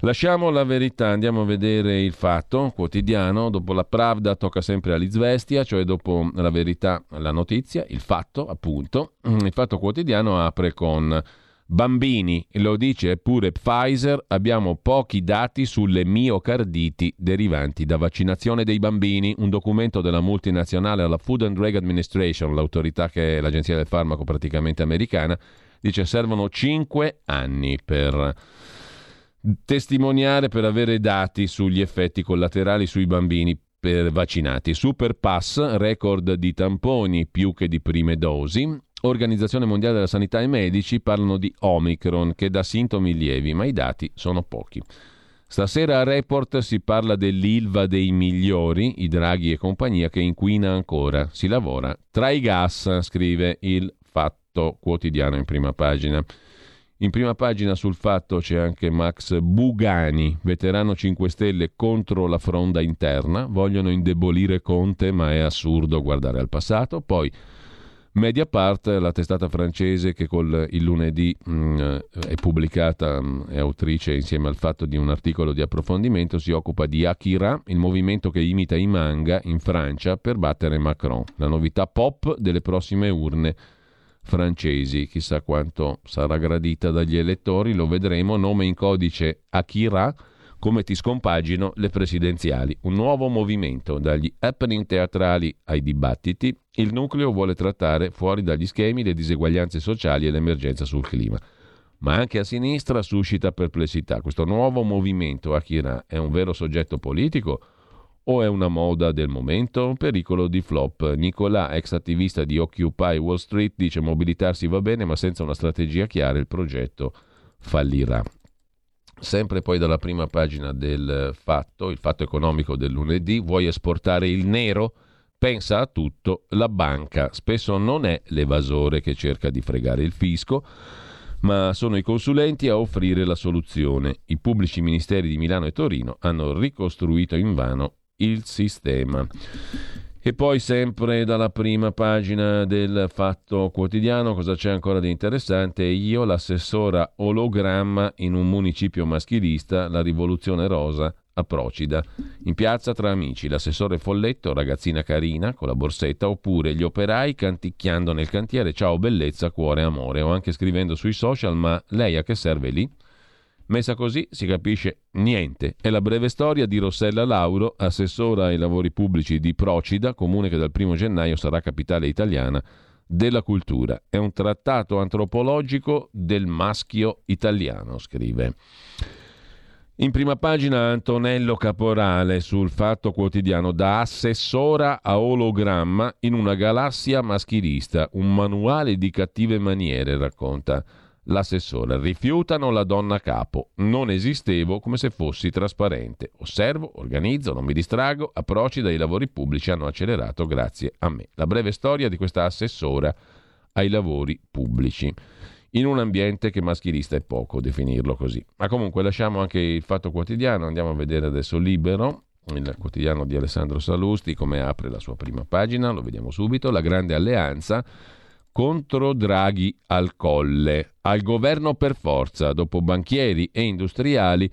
Lasciamo la verità, andiamo a vedere il fatto quotidiano. Dopo la Pravda tocca sempre all'Izvestia, cioè dopo la verità, la notizia, il fatto, appunto. Il fatto quotidiano apre con Bambini, lo dice pure Pfizer, abbiamo pochi dati sulle miocarditi derivanti da vaccinazione dei bambini. Un documento della multinazionale alla Food and Drug Administration, l'autorità che è l'agenzia del farmaco praticamente americana, dice servono 5 anni per testimoniare, per avere dati sugli effetti collaterali sui bambini per vaccinati. Super Pass, record di tamponi più che di prime dosi, Organizzazione Mondiale della Sanità e medici parlano di Omicron che dà sintomi lievi, ma i dati sono pochi. Stasera a Report si parla dell'Ilva dei migliori, i draghi e compagnia, che inquina ancora. Si lavora tra i gas, scrive il Fatto Quotidiano in prima pagina. In prima pagina sul fatto c'è anche Max Bugani, veterano 5 Stelle contro la fronda interna, vogliono indebolire Conte ma è assurdo guardare al passato. Poi Mediapart, la testata francese che col, il lunedì mh, mm, è pubblicata, mh, mm, è autrice insieme al fatto di un articolo di approfondimento, si occupa di Akira, il movimento che imita i manga in Francia per battere Macron. La novità pop delle prossime urne francesi, chissà quanto sarà gradita dagli elettori, lo vedremo, nome in codice Akira come ti scompagino le presidenziali. Un nuovo movimento, dagli happening teatrali ai dibattiti, il nucleo vuole trattare fuori dagli schemi le diseguaglianze sociali e l'emergenza sul clima. Ma anche a sinistra suscita perplessità. Questo nuovo movimento, Akira, è un vero soggetto politico o è una moda del momento? Pericolo di flop. Nicolà, ex attivista di Occupy Wall Street, dice mobilitarsi va bene, ma senza una strategia chiara il progetto fallirà. Sempre poi dalla prima pagina del fatto, il fatto economico del lunedì, vuoi esportare il nero? Pensa a tutto la banca. Spesso non è l'evasore che cerca di fregare il fisco, ma sono i consulenti a offrire la soluzione. I pubblici ministeri di Milano e Torino hanno ricostruito invano il sistema. E poi sempre dalla prima pagina del Fatto Quotidiano, cosa c'è ancora di interessante? Io, l'assessora ologramma in un municipio maschilista, la rivoluzione rosa a Procida. In piazza tra amici, l'assessore Folletto, ragazzina carina con la borsetta, oppure gli operai canticchiando nel cantiere ciao bellezza, cuore, amore, o anche scrivendo sui social ma lei a che serve lì? Messa così si capisce niente. È la breve storia di Rossella Lauro, assessora ai lavori pubblici di Procida, comune che dal 1 gennaio sarà capitale italiana della cultura. È un trattato antropologico del maschio italiano, scrive. In prima pagina Antonello Caporale sul Fatto Quotidiano da assessora a ologramma in una galassia maschilista, un manuale di cattive maniere, racconta l'assessore. Rifiutano la donna capo. Non esistevo come se fossi trasparente. Osservo, organizzo, non mi distrago. Approcci dai lavori pubblici hanno accelerato grazie a me. La breve storia di questa assessora ai lavori pubblici. In un ambiente che maschilista è poco definirlo così. Ma comunque lasciamo anche il fatto quotidiano, andiamo a vedere adesso Libero, il quotidiano di Alessandro Salusti, come apre la sua prima pagina, lo vediamo subito, la grande alleanza contro Draghi al colle. Al governo per forza, dopo banchieri e industriali,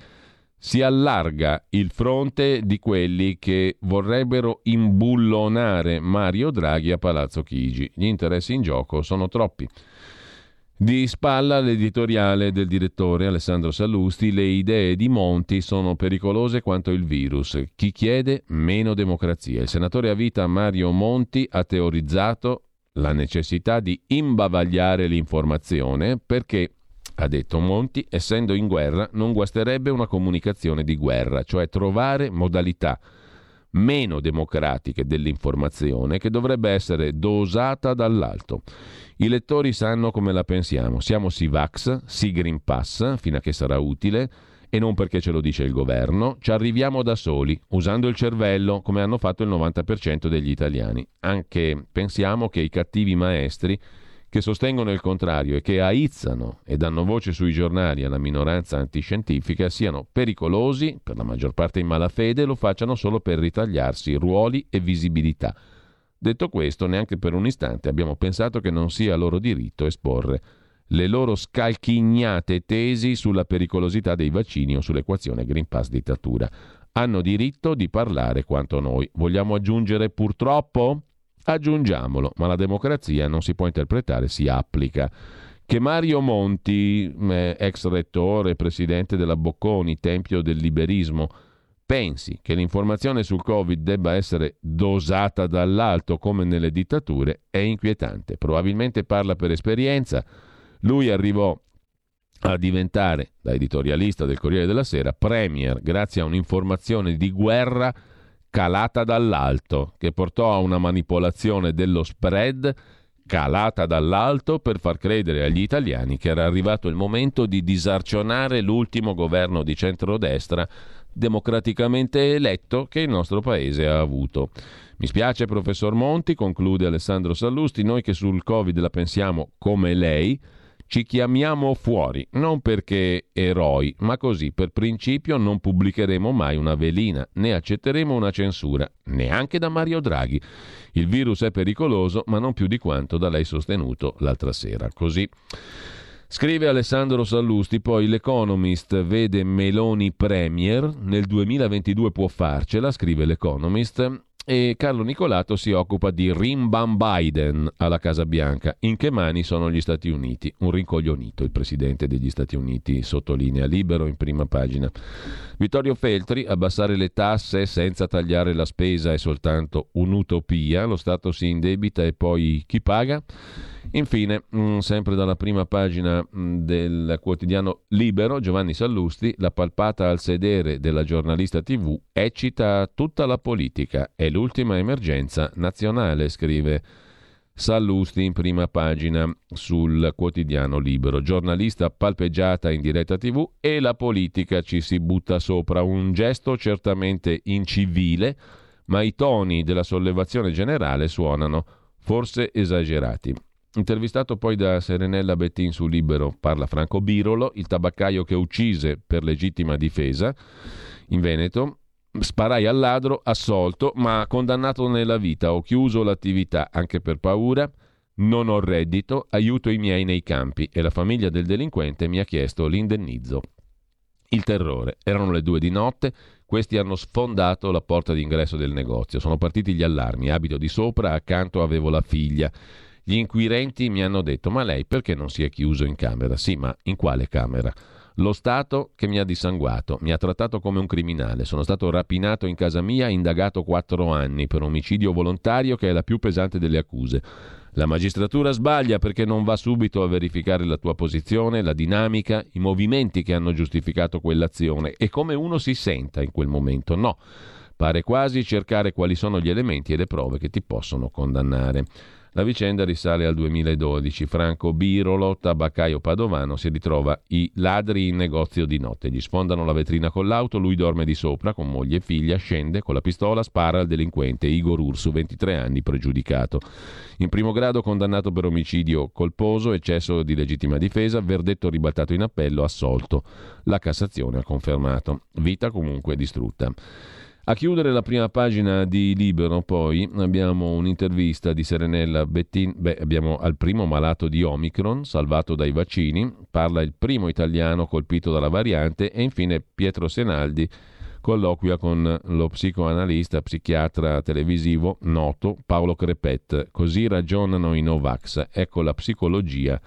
si allarga il fronte di quelli che vorrebbero imbullonare Mario Draghi a Palazzo Chigi. Gli interessi in gioco sono troppi. Di spalla l'editoriale del direttore Alessandro Sallusti, le idee di Monti sono pericolose quanto il virus. Chi chiede meno democrazia. Il senatore a vita Mario Monti ha teorizzato la necessità di imbavagliare l'informazione perché, ha detto Monti, essendo in guerra non guasterebbe una comunicazione di guerra, cioè trovare modalità meno democratiche dell'informazione che dovrebbe essere dosata dall'alto. I lettori sanno come la pensiamo, siamo sì Vax, sì Green Pass, fino a che sarà utile, e non perché ce lo dice il governo, ci arriviamo da soli, usando il cervello come hanno fatto il 90% degli italiani. Anche pensiamo che i cattivi maestri che sostengono il contrario e che aizzano e danno voce sui giornali alla minoranza antiscientifica siano pericolosi, per la maggior parte in malafede, e lo facciano solo per ritagliarsi ruoli e visibilità. Detto questo, neanche per un istante abbiamo pensato che non sia loro diritto esporre le loro scalchignate tesi sulla pericolosità dei vaccini o sull'equazione Green Pass dittatura. Hanno diritto di parlare quanto noi. Vogliamo aggiungere purtroppo? Aggiungiamolo, ma la democrazia non si può interpretare, si applica. Che Mario Monti, eh, ex rettore, presidente della Bocconi, tempio del liberismo, pensi che l'informazione sul Covid debba essere dosata dall'alto come nelle dittature è inquietante. Probabilmente parla per esperienza lui arrivò a diventare, da editorialista del Corriere della Sera, premier grazie a un'informazione di guerra calata dall'alto, che portò a una manipolazione dello spread calata dall'alto per far credere agli italiani che era arrivato il momento di disarcionare l'ultimo governo di centrodestra democraticamente eletto che il nostro paese ha avuto. Mi spiace, professor Monti, conclude Alessandro Sallusti, noi che sul Covid la pensiamo come lei, ci chiamiamo fuori, non perché eroi, ma così per principio non pubblicheremo mai una velina, né accetteremo una censura, neanche da Mario Draghi. Il virus è pericoloso, ma non più di quanto da lei sostenuto l'altra sera. Così. Scrive Alessandro Sallusti, poi l'Economist vede Meloni Premier, nel 2022 può farcela, scrive l'Economist, e Carlo Nicolato si occupa di Rimban Biden alla Casa Bianca. In che mani sono gli Stati Uniti? Un rincoglionito il presidente degli Stati Uniti, sottolinea libero in prima pagina. Vittorio Feltri, abbassare le tasse senza tagliare la spesa è soltanto un'utopia, lo Stato si indebita e poi chi paga? Infine, mm, sempre dalla prima pagina mm, del quotidiano Libero, Giovanni Sallusti, la palpata al sedere della giornalista TV eccita tutta la politica, è l'ultima emergenza nazionale, scrive Sallusti in prima pagina sul quotidiano Libero. Giornalista palpeggiata in diretta TV e la politica ci si butta sopra, un gesto certamente incivile, ma i toni della sollevazione generale suonano forse esagerati. Intervistato poi da Serenella Bettin su Libero, parla Franco Birolo, il tabaccaio che uccise per legittima difesa in Veneto. Sparai al ladro, assolto, ma condannato nella vita. Ho chiuso l'attività anche per paura. Non ho reddito, aiuto i miei nei campi e la famiglia del delinquente mi ha chiesto l'indennizzo. Il terrore. Erano le due di notte, questi hanno sfondato la porta d'ingresso del negozio. Sono partiti gli allarmi, abito di sopra, accanto avevo la figlia. Gli inquirenti mi hanno detto: Ma lei perché non si è chiuso in camera? Sì, ma in quale camera? Lo Stato che mi ha dissanguato, mi ha trattato come un criminale. Sono stato rapinato in casa mia e indagato quattro anni per omicidio volontario, che è la più pesante delle accuse. La magistratura sbaglia perché non va subito a verificare la tua posizione, la dinamica, i movimenti che hanno giustificato quell'azione e come uno si senta in quel momento. No, pare quasi cercare quali sono gli elementi e le prove che ti possono condannare. La vicenda risale al 2012. Franco Birolo, tabaccaio padovano, si ritrova i ladri in negozio di notte. Gli sfondano la vetrina con l'auto, lui dorme di sopra con moglie e figlia, scende con la pistola, spara al delinquente Igor Ursu, 23 anni, pregiudicato. In primo grado condannato per omicidio colposo, eccesso di legittima difesa, verdetto ribaltato in appello, assolto. La Cassazione ha confermato. Vita comunque distrutta. A chiudere la prima pagina di Libero, poi abbiamo un'intervista di Serenella Bettin. Beh, abbiamo al primo malato di Omicron, salvato dai vaccini. Parla il primo italiano colpito dalla variante. E infine Pietro Senaldi colloquia con lo psicoanalista, psichiatra televisivo noto Paolo Crepet. Così ragionano i Novax. Ecco la psicologia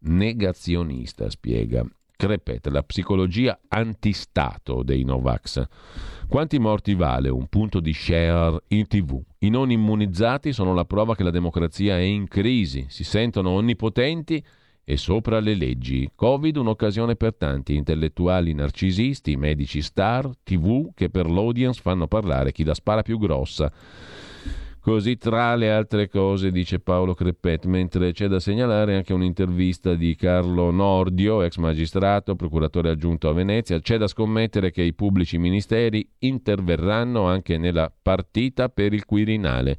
negazionista, spiega. Crepet, la psicologia antistato dei Novax. Quanti morti vale un punto di share in tv? I non immunizzati sono la prova che la democrazia è in crisi, si sentono onnipotenti e sopra le leggi. Covid un'occasione per tanti, intellettuali narcisisti, medici star, tv che per l'audience fanno parlare chi la spara più grossa. Così tra le altre cose dice Paolo Creppet, mentre c'è da segnalare anche un'intervista di Carlo Nordio, ex magistrato, procuratore aggiunto a Venezia, c'è da scommettere che i pubblici ministeri interverranno anche nella partita per il Quirinale.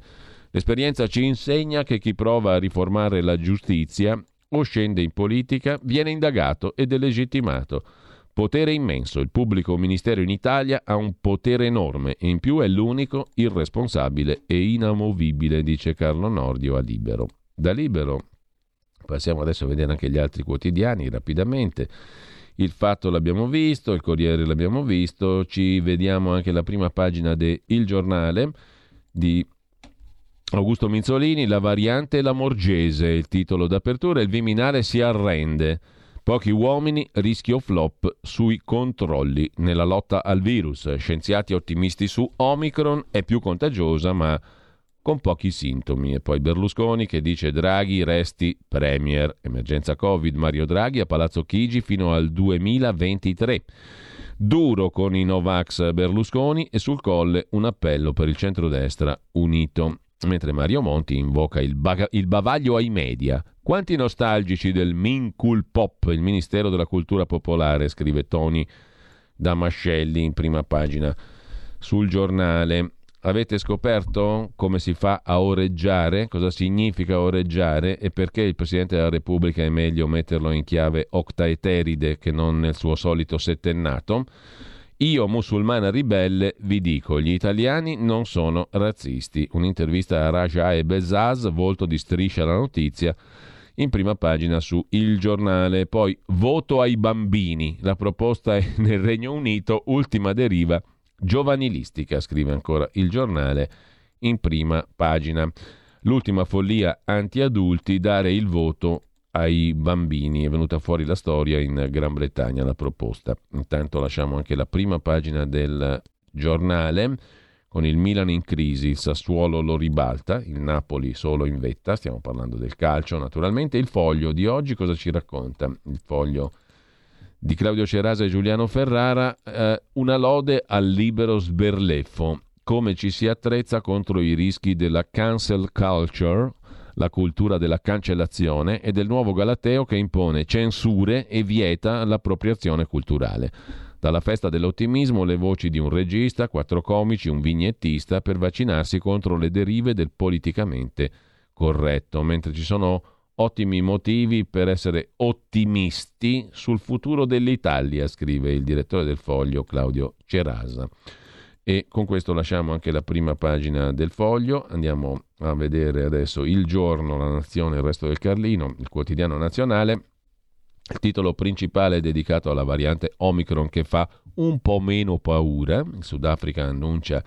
L'esperienza ci insegna che chi prova a riformare la giustizia o scende in politica viene indagato ed è legittimato. Potere immenso. Il pubblico ministero in Italia ha un potere enorme e in più è l'unico, irresponsabile e inamovibile, dice Carlo Nordio a Libero. Da Libero passiamo adesso a vedere anche gli altri quotidiani rapidamente. Il Fatto l'abbiamo visto, il Corriere l'abbiamo visto, ci vediamo anche la prima pagina de Il Giornale di Augusto Minzolini, la variante la Morgese, il titolo d'apertura, il Viminale si arrende. Pochi uomini, rischio flop sui controlli nella lotta al virus. Scienziati ottimisti su Omicron è più contagiosa ma con pochi sintomi. E poi Berlusconi che dice Draghi resti premier. Emergenza Covid, Mario Draghi a Palazzo Chigi fino al 2023. Duro con i Novax Berlusconi e sul colle un appello per il centrodestra unito. Mentre Mario Monti invoca il, baga- il bavaglio ai media. Quanti nostalgici del Mincul Pop, il Ministero della Cultura Popolare, scrive Tony Damascelli in prima pagina sul giornale. Avete scoperto come si fa a oreggiare, cosa significa oreggiare e perché il Presidente della Repubblica è meglio metterlo in chiave octaeteride che non nel suo solito settennato? Io, musulmana ribelle, vi dico, gli italiani non sono razzisti. Un'intervista a Raja e Bezaz, volto di striscia la notizia, in prima pagina su Il Giornale. Poi voto ai bambini. La proposta è nel Regno Unito, ultima deriva giovanilistica, scrive ancora Il Giornale in prima pagina. L'ultima follia anti-adulti, dare il voto ai bambini. È venuta fuori la storia in Gran Bretagna, la proposta. Intanto lasciamo anche la prima pagina del giornale con il Milan in crisi, il Sassuolo lo ribalta, il Napoli solo in vetta, stiamo parlando del calcio naturalmente. Il foglio di oggi cosa ci racconta? Il foglio di Claudio Cerasa e Giuliano Ferrara, eh, una lode al libero sberleffo, come ci si attrezza contro i rischi della cancel culture, la cultura della cancellazione e del nuovo Galateo che impone censure e vieta l'appropriazione culturale. Dalla festa dell'ottimismo le voci di un regista, quattro comici, un vignettista per vaccinarsi contro le derive del politicamente corretto, mentre ci sono ottimi motivi per essere ottimisti sul futuro dell'Italia, scrive il direttore del foglio Claudio Cerasa. E con questo lasciamo anche la prima pagina del foglio. Andiamo a vedere adesso il giorno, la nazione, il resto del Carlino, il quotidiano nazionale. Il titolo principale è dedicato alla variante Omicron che fa un po' meno paura. Il Sudafrica annuncia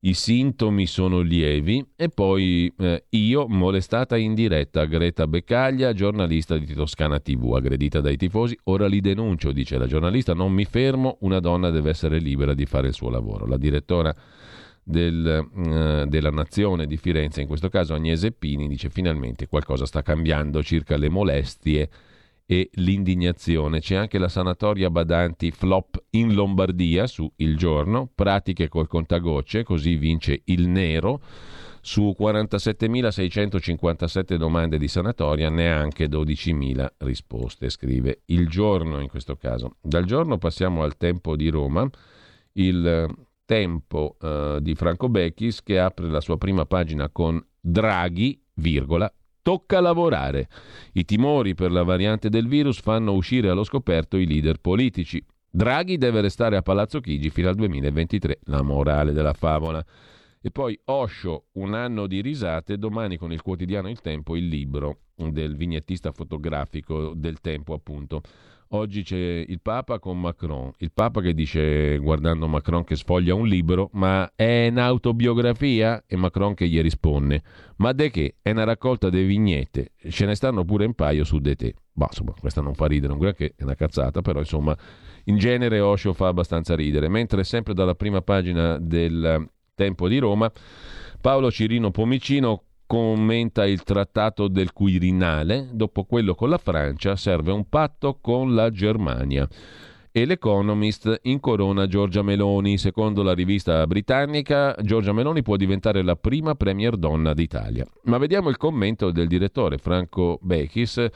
i sintomi sono lievi e poi eh, io molestata in diretta Greta Beccaglia, giornalista di Toscana TV, aggredita dai tifosi, ora li denuncio, dice la giornalista, non mi fermo, una donna deve essere libera di fare il suo lavoro. La direttora del, uh, della Nazione di Firenze, in questo caso Agnese Pini, dice finalmente qualcosa sta cambiando circa le molestie e l'indignazione. C'è anche la sanatoria badanti flop in Lombardia su Il Giorno, pratiche col contagocce, così vince il nero. Su 47.657 domande di sanatoria, neanche 12.000 risposte, scrive Il Giorno in questo caso. Dal giorno passiamo al tempo di Roma, il tempo uh, di Franco Becchis che apre la sua prima pagina con Draghi, virgola, Tocca lavorare. I timori per la variante del virus fanno uscire allo scoperto i leader politici. Draghi deve restare a Palazzo Chigi fino al 2023, la morale della favola. E poi Osho, un anno di risate, domani con il quotidiano Il Tempo, il libro del vignettista fotografico del Tempo, appunto. Oggi c'è il Papa con Macron, il Papa che dice, guardando Macron che sfoglia un libro, ma è un'autobiografia? E Macron che gli risponde, ma de che? È una raccolta di vignette, ce ne stanno pure un paio su de te. Bah, insomma, questa non fa ridere, un granché, è una cazzata, però insomma, in genere Osho fa abbastanza ridere. Mentre sempre dalla prima pagina del Tempo di Roma, Paolo Cirino Pomicino commenta il trattato del Quirinale, dopo quello con la Francia serve un patto con la Germania. E l'Economist incorona Giorgia Meloni. Secondo la rivista britannica, Giorgia Meloni può diventare la prima premier donna d'Italia. Ma vediamo il commento del direttore Franco Bechis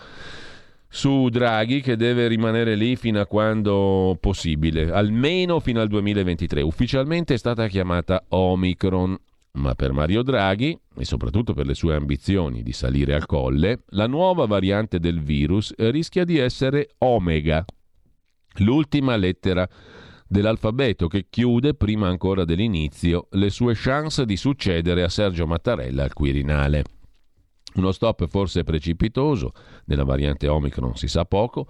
su Draghi che deve rimanere lì fino a quando possibile, almeno fino al 2023. Ufficialmente è stata chiamata Omicron. Ma per Mario Draghi, e soprattutto per le sue ambizioni di salire al colle, la nuova variante del virus rischia di essere Omega, l'ultima lettera dell'alfabeto che chiude, prima ancora dell'inizio, le sue chance di succedere a Sergio Mattarella al Quirinale. Uno stop forse precipitoso, nella variante Omicron si sa poco,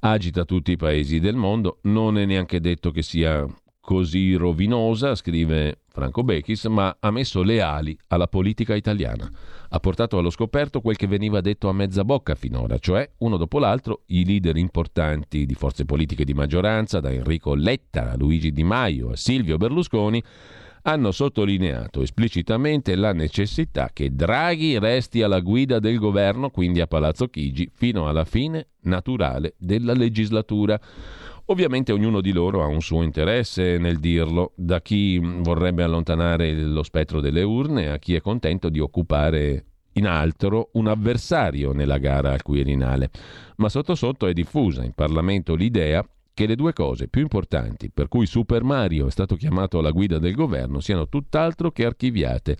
agita tutti i paesi del mondo, non è neanche detto che sia così rovinosa, scrive Franco Bechis, ma ha messo le ali alla politica italiana. Ha portato allo scoperto quel che veniva detto a mezza bocca finora, cioè uno dopo l'altro i leader importanti di forze politiche di maggioranza, da Enrico Letta a Luigi Di Maio a Silvio Berlusconi, hanno sottolineato esplicitamente la necessità che Draghi resti alla guida del governo, quindi a Palazzo Chigi, fino alla fine naturale della legislatura. Ovviamente ognuno di loro ha un suo interesse nel dirlo, da chi vorrebbe allontanare lo spettro delle urne a chi è contento di occupare in altro un avversario nella gara al Quirinale. Ma sotto sotto è diffusa in Parlamento l'idea che le due cose più importanti per cui Super Mario è stato chiamato alla guida del governo siano tutt'altro che archiviate.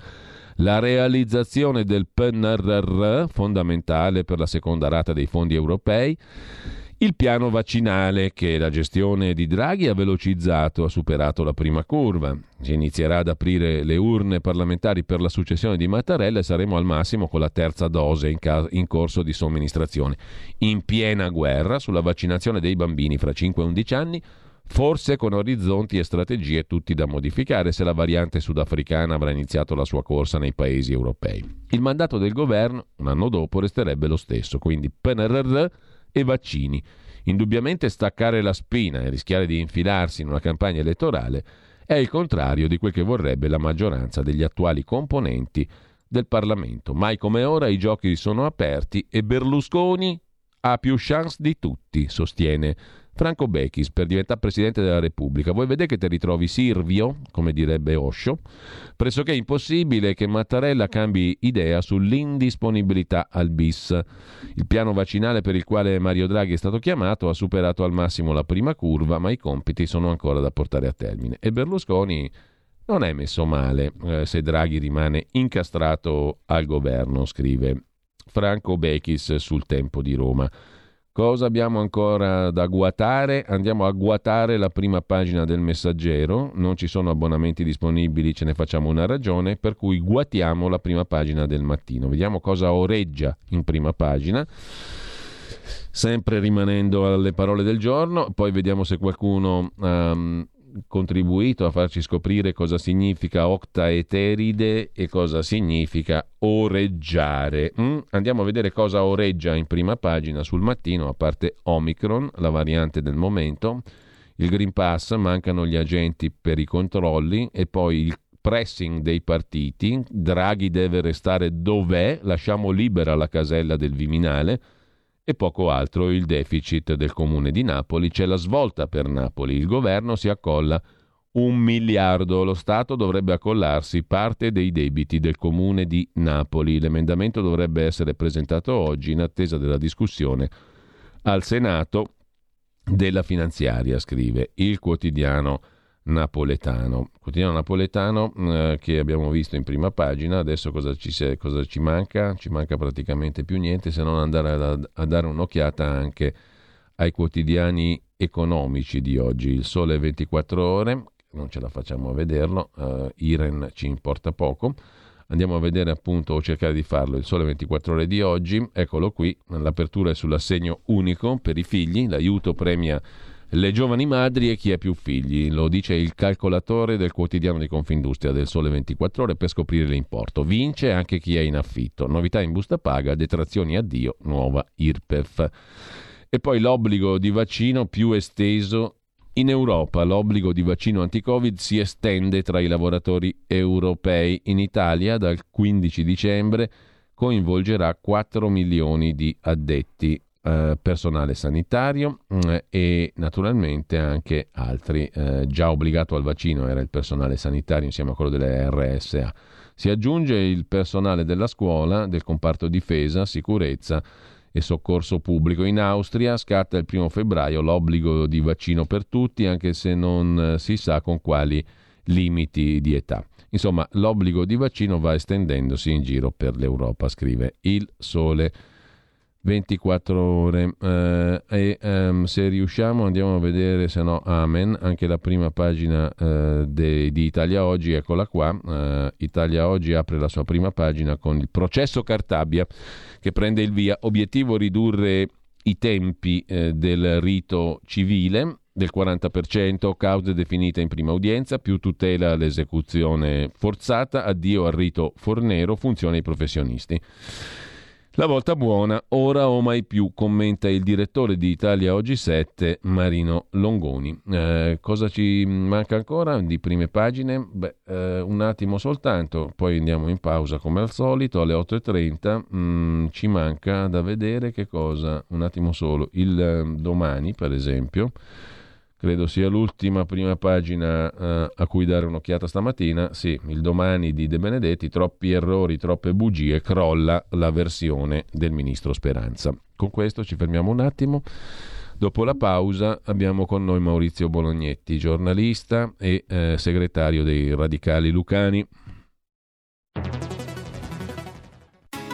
La realizzazione del PNRR, fondamentale per la seconda rata dei fondi europei, il piano vaccinale che la gestione di Draghi ha velocizzato, ha superato la prima curva. Si inizierà ad aprire le urne parlamentari per la successione di Mattarella e saremo al massimo con la terza dose in, ca- in corso di somministrazione. In piena guerra sulla vaccinazione dei bambini fra 5 e 11 anni, forse con orizzonti e strategie tutti da modificare se la variante sudafricana avrà iniziato la sua corsa nei paesi europei. Il mandato del governo un anno dopo resterebbe lo stesso, quindi PNRR e vaccini. Indubbiamente staccare la spina e rischiare di infilarsi in una campagna elettorale è il contrario di quel che vorrebbe la maggioranza degli attuali componenti del Parlamento. Mai come ora i giochi sono aperti e Berlusconi ha più chance di tutti, sostiene Franco Bechis per diventare Presidente della Repubblica. Voi vedete che ti ritrovi Sirvio, come direbbe Osho, pressoché impossibile che Mattarella cambi idea sull'indisponibilità al bis. Il piano vaccinale per il quale Mario Draghi è stato chiamato ha superato al massimo la prima curva, ma i compiti sono ancora da portare a termine. E Berlusconi non è messo male eh, se Draghi rimane incastrato al governo, scrive Franco Bechis sul Tempo di Roma. Cosa abbiamo ancora da guatare? Andiamo a guatare la prima pagina del messaggero, non ci sono abbonamenti disponibili, ce ne facciamo una ragione, per cui guatiamo la prima pagina del mattino. Vediamo cosa oreggia in prima pagina sempre rimanendo alle parole del giorno, poi vediamo se qualcuno um, contribuito a farci scoprire cosa significa octaeteride e cosa significa oreggiare. Mm? Andiamo a vedere cosa oreggia in prima pagina sul mattino, a parte Omicron, la variante del momento, il Green Pass, mancano gli agenti per i controlli e poi il pressing dei partiti, Draghi deve restare dov'è, lasciamo libera la casella del Viminale, e poco altro il deficit del comune di Napoli. C'è la svolta per Napoli, il governo si accolla un miliardo, lo Stato dovrebbe accollarsi parte dei debiti del comune di Napoli. L'emendamento dovrebbe essere presentato oggi in attesa della discussione al Senato della finanziaria, scrive il quotidiano napoletano. Quotidiano napoletano eh, che abbiamo visto in prima pagina, adesso cosa ci, cosa ci, manca? Ci manca praticamente più niente se non andare a, a, dare un'occhiata anche ai quotidiani economici di oggi. Il Sole 24 ore, non ce la facciamo a vederlo, uh, Iren ci importa poco. Andiamo a vedere appunto o cercare di farlo il Sole 24 ore di oggi. Eccolo qui, l'apertura è sull'assegno unico per i figli, l'aiuto premia le giovani madri e chi ha più figli, lo dice il calcolatore del quotidiano di Confindustria del Sole 24 ore per scoprire l'importo. Vince anche chi è in affitto. Novità in busta paga, detrazioni addio, nuova IRPEF. E poi l'obbligo di vaccino più esteso in Europa. L'obbligo di vaccino anti-Covid si estende tra i lavoratori europei. In Italia dal 15 dicembre coinvolgerà 4 milioni di addetti eh, personale sanitario eh, e naturalmente anche altri. Eh, già obbligato al vaccino era il personale sanitario insieme a quello delle RSA. Si aggiunge il personale della scuola, del comparto difesa, sicurezza e soccorso pubblico. In Austria scatta il primo febbraio l'obbligo di vaccino per tutti, anche se non eh, si sa con quali limiti di età. Insomma, l'obbligo di vaccino va estendendosi in giro per l'Europa, scrive il Sole 24 ore. Eh, e um, se riusciamo andiamo a vedere se no amen anche la prima pagina eh, de, di Italia Oggi eccola qua. Eh, Italia Oggi apre la sua prima pagina con il processo Cartabia che prende il via. Obiettivo ridurre i tempi eh, del rito civile del 40%, cause definite in prima udienza, più tutela all'esecuzione forzata, addio al rito fornero, funzione ai professionisti. La volta buona, ora o mai più, commenta il direttore di Italia Oggi 7, Marino Longoni. Eh, cosa ci manca ancora di prime pagine? Beh, eh, un attimo soltanto, poi andiamo in pausa come al solito alle 8.30. Mm, ci manca da vedere che cosa, un attimo solo, il eh, domani per esempio credo sia l'ultima prima pagina eh, a cui dare un'occhiata stamattina. Sì, il domani di De Benedetti, troppi errori, troppe bugie, crolla la versione del ministro Speranza. Con questo ci fermiamo un attimo. Dopo la pausa abbiamo con noi Maurizio Bolognetti, giornalista e eh, segretario dei Radicali Lucani.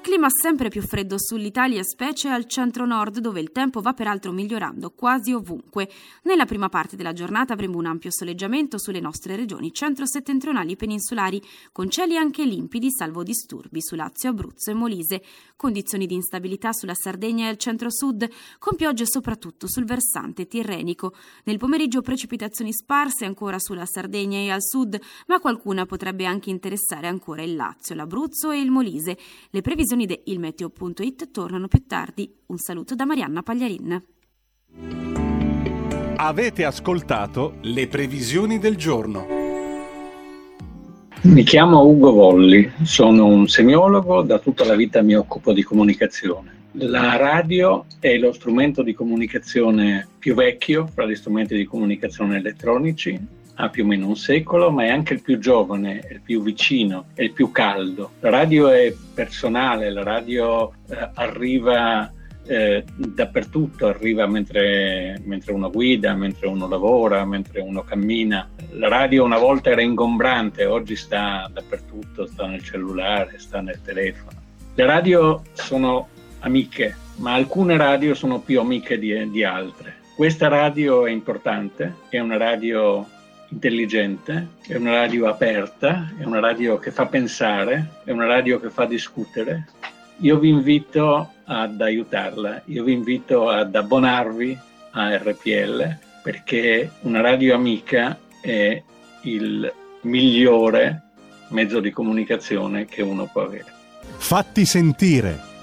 Clima sempre più freddo sull'Italia, specie al centro-nord, dove il tempo va peraltro migliorando quasi ovunque. Nella prima parte della giornata avremo un ampio soleggiamento sulle nostre regioni centro-settentrionali peninsulari, con cieli anche limpidi, salvo disturbi su Lazio, Abruzzo e Molise. Condizioni di instabilità sulla Sardegna e il centro-sud, con piogge soprattutto sul versante tirrenico. Nel pomeriggio precipitazioni sparse ancora sulla Sardegna e al sud, ma qualcuna potrebbe anche interessare ancora il Lazio, l'Abruzzo e il Molise. Le previsioni di ilmeteo.it tornano più tardi. Un saluto da Marianna Pagliarin. Avete ascoltato le previsioni del giorno. Mi chiamo Ugo Volli, sono un semiologo, da tutta la vita mi occupo di comunicazione. La radio è lo strumento di comunicazione più vecchio fra gli strumenti di comunicazione elettronici ha più o meno un secolo, ma è anche il più giovane, il più vicino, il più caldo. La radio è personale, la radio eh, arriva eh, dappertutto, arriva mentre, mentre, uno guida, mentre uno lavora, mentre uno cammina. La radio una volta era ingombrante, oggi sta dappertutto, sta nel cellulare, sta nel telefono. Le radio sono amiche, ma alcune radio sono più amiche di, di altre. Questa radio è importante, è una radio intelligente, è una radio aperta, è una radio che fa pensare, è una radio che fa discutere. Io vi invito ad aiutarla, io vi invito ad abbonarvi a RPL perché una radio amica è il migliore mezzo di comunicazione che uno può avere. Fatti sentire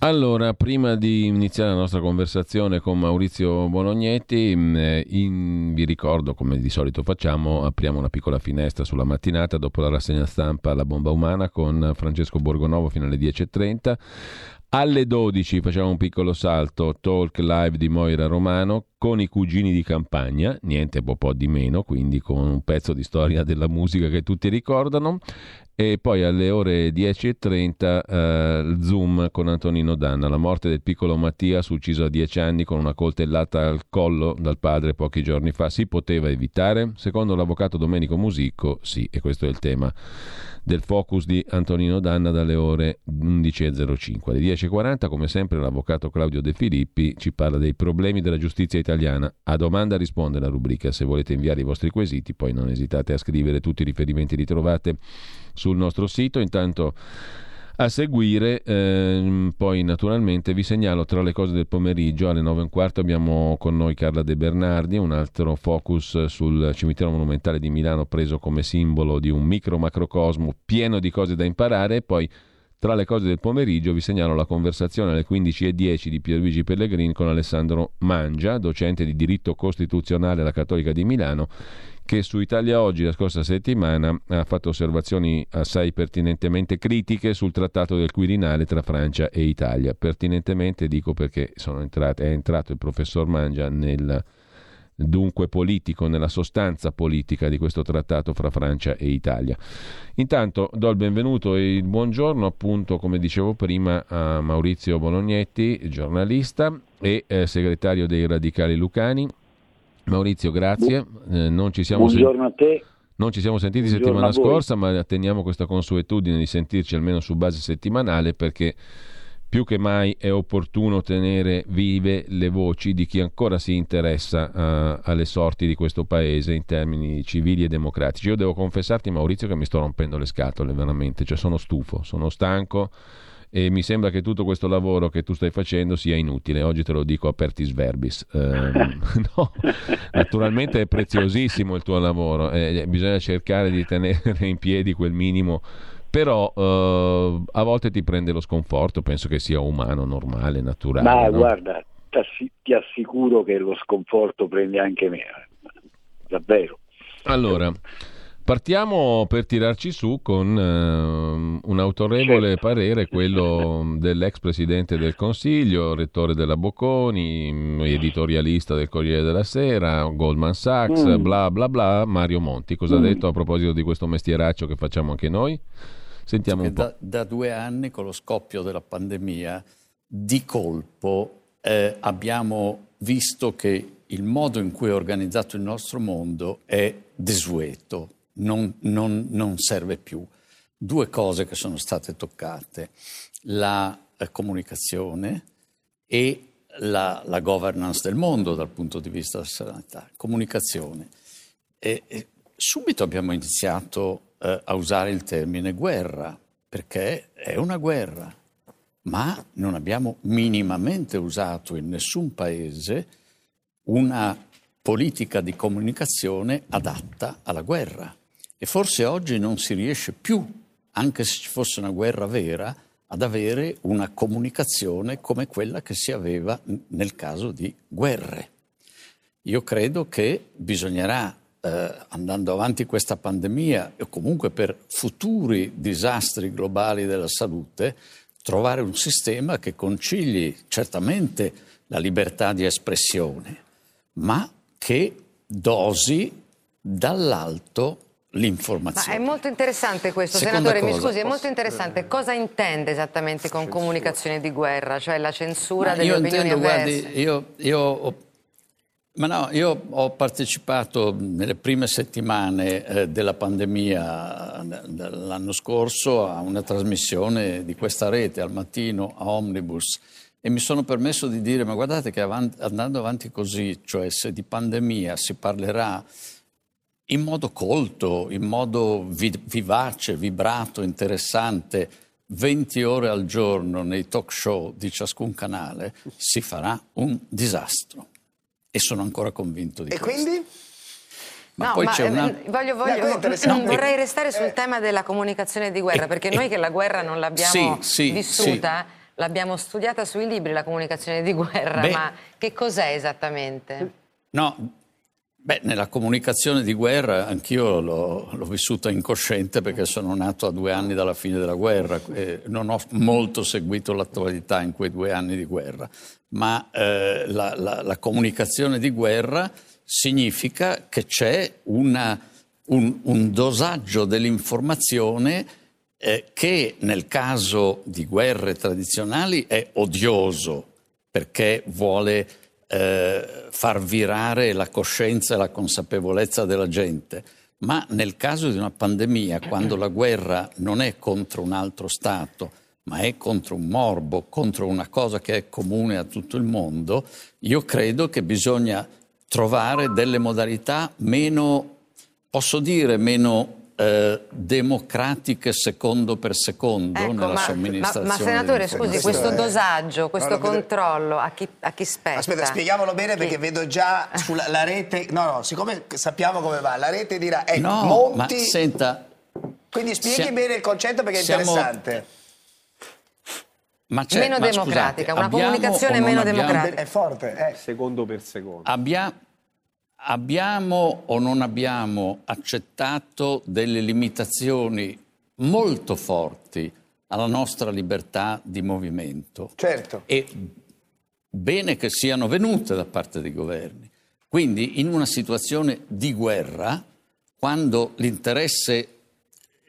Allora, prima di iniziare la nostra conversazione con Maurizio Bolognetti, mm, eh, in, vi ricordo, come di solito facciamo, apriamo una piccola finestra sulla mattinata dopo la rassegna stampa La bomba umana con Francesco Borgonovo fino alle 10.30. Alle 12 facciamo un piccolo salto, talk live di Moira Romano con i cugini di campagna, niente po', po' di meno, quindi con un pezzo di storia della musica che tutti ricordano. E poi alle ore 10.30 eh, Zoom con Antonino Danna, la morte del piccolo Mattias ucciso a 10 anni con una coltellata al collo dal padre pochi giorni fa. Si poteva evitare? Secondo l'avvocato Domenico Musico, sì, e questo è il tema del focus di Antonino Danna dalle ore 11.05. Alle 10.40, come sempre, l'avvocato Claudio De Filippi ci parla dei problemi della giustizia italiana. A domanda risponde la rubrica. Se volete inviare i vostri quesiti, poi non esitate a scrivere, tutti i riferimenti li trovate sul nostro sito. Intanto a seguire, ehm, poi naturalmente vi segnalo tra le cose del pomeriggio alle 9 e un quarto abbiamo con noi Carla De Bernardi, un altro focus sul cimitero monumentale di Milano preso come simbolo di un micro macrocosmo pieno di cose da imparare. Poi Tra le cose del pomeriggio vi segnalo la conversazione alle 15.10 di Pierluigi Pellegrini con Alessandro Mangia, docente di diritto costituzionale alla Cattolica di Milano, che su Italia Oggi la scorsa settimana ha fatto osservazioni assai pertinentemente critiche sul trattato del Quirinale tra Francia e Italia. Pertinentemente dico perché entrate, è entrato il professor Mangia nel dunque politico, nella sostanza politica di questo trattato fra Francia e Italia. Intanto do il benvenuto e il buongiorno, appunto, come dicevo prima, a Maurizio Bolognetti, giornalista e eh, segretario dei Radicali Lucani. Maurizio, grazie. Eh, non ci sen- a te. Non ci siamo sentiti Buongiorno settimana scorsa, ma teniamo questa consuetudine di sentirci almeno su base settimanale perché più che mai è opportuno tenere vive le voci di chi ancora si interessa uh, alle sorti di questo paese in termini civili e democratici. Io devo confessarti, Maurizio, che mi sto rompendo le scatole veramente, cioè sono stufo, sono stanco e mi sembra che tutto questo lavoro che tu stai facendo sia inutile. Oggi te lo dico apertis verbis. Eh, no, naturalmente è preziosissimo il tuo lavoro, eh, bisogna cercare di tenere in piedi quel minimo però eh, a volte ti prende lo sconforto, penso che sia umano, normale, naturale. Ma no? guarda, ti assicuro che lo sconforto prende anche me, davvero. Allora, Partiamo per tirarci su con uh, un autorevole certo. parere, quello dell'ex presidente del Consiglio, rettore della Bocconi, editorialista del Corriere della Sera, Goldman Sachs, mm. bla bla bla, Mario Monti. Cosa mm. ha detto a proposito di questo mestieraccio che facciamo anche noi? Sentiamo un po'. Da, da, due anni, con lo scoppio della pandemia, di colpo eh, abbiamo visto che il modo in cui è organizzato il nostro mondo è desueto non, non, non serve più. Due cose che sono state toccate, la, la comunicazione e la, la, governance del mondo dal punto di vista della sanità. Comunicazione. E, e subito abbiamo iniziato eh, a usare il termine guerra, perché è una guerra, ma non abbiamo minimamente usato in nessun paese una politica di comunicazione adatta alla guerra. E forse oggi non si riesce più, anche se ci fosse una guerra vera, ad avere una comunicazione come quella che si aveva nel caso di guerre. Io credo che bisognerà, eh, andando avanti questa pandemia e comunque per futuri disastri globali della salute, trovare un sistema che concili certamente la libertà di espressione, ma che dosi dall'alto l'informazione. Ma è molto interessante questo, Seconda senatore, cosa, mi scusi, è molto interessante. Cosa intende esattamente con censura. comunicazione di guerra, cioè la censura Ma delle io opinioni intendo, avverse? Guardi, io, io ho, ma no, io ho partecipato nelle prime settimane eh, della pandemia dell'anno scorso a una trasmissione di questa rete al mattino a Omnibus e mi sono permesso di dire ma guardate che avanti, andando avanti così, cioè se di pandemia si parlerà in modo colto, in modo vi- vivace, vibrato, interessante, 20 ore al giorno nei talk show di ciascun canale, si farà un disastro. E sono ancora convinto di e questo. E quindi? Ma no, poi ma c'è una... Eh, voglio, voglio, no, vorrei restare sul tema della comunicazione di guerra, perché noi che la guerra non l'abbiamo sì, sì, vissuta, sì. l'abbiamo studiata sui libri, la comunicazione di guerra, Beh, ma che cos'è esattamente? No, Beh, nella comunicazione di guerra anch'io l'ho, l'ho, vissuta incosciente perché sono nato a due anni dalla fine della guerra e non ho molto seguito l'attualità in quei due anni di guerra, ma eh, la, la, la, comunicazione di guerra significa che c'è una, un, un, dosaggio dell'informazione eh, che nel caso di guerre tradizionali è odioso perché vuole eh, far virare la coscienza e la consapevolezza della gente, ma nel caso di una pandemia, quando la guerra non è contro un altro Stato, ma è contro un morbo, contro una cosa che è comune a tutto il mondo, io credo che bisogna trovare delle modalità meno, posso dire, meno eh, democratiche secondo per secondo ecco, nella ma, somministrazione. Ma, ma senatore, scusi, questo dosaggio, questo allora, controllo a chi, a chi, spetta? Aspetta, spieghiamolo bene chi? perché vedo già sulla la rete. No, no, siccome sappiamo come va, la rete dirà ecco, no, Monti. Ma senta. Quindi spieghi siamo, bene il concetto perché è siamo, interessante. Ma c'è, meno ma democratica, scusate, una abbiamo comunicazione meno abbiamo- democratica. È forte, eh. Secondo per secondo. Abbia- abbiamo o non abbiamo accettato delle limitazioni molto forti alla nostra libertà di movimento. Certo. E bene che siano venute da parte dei governi. Quindi in una situazione di guerra, quando l'interesse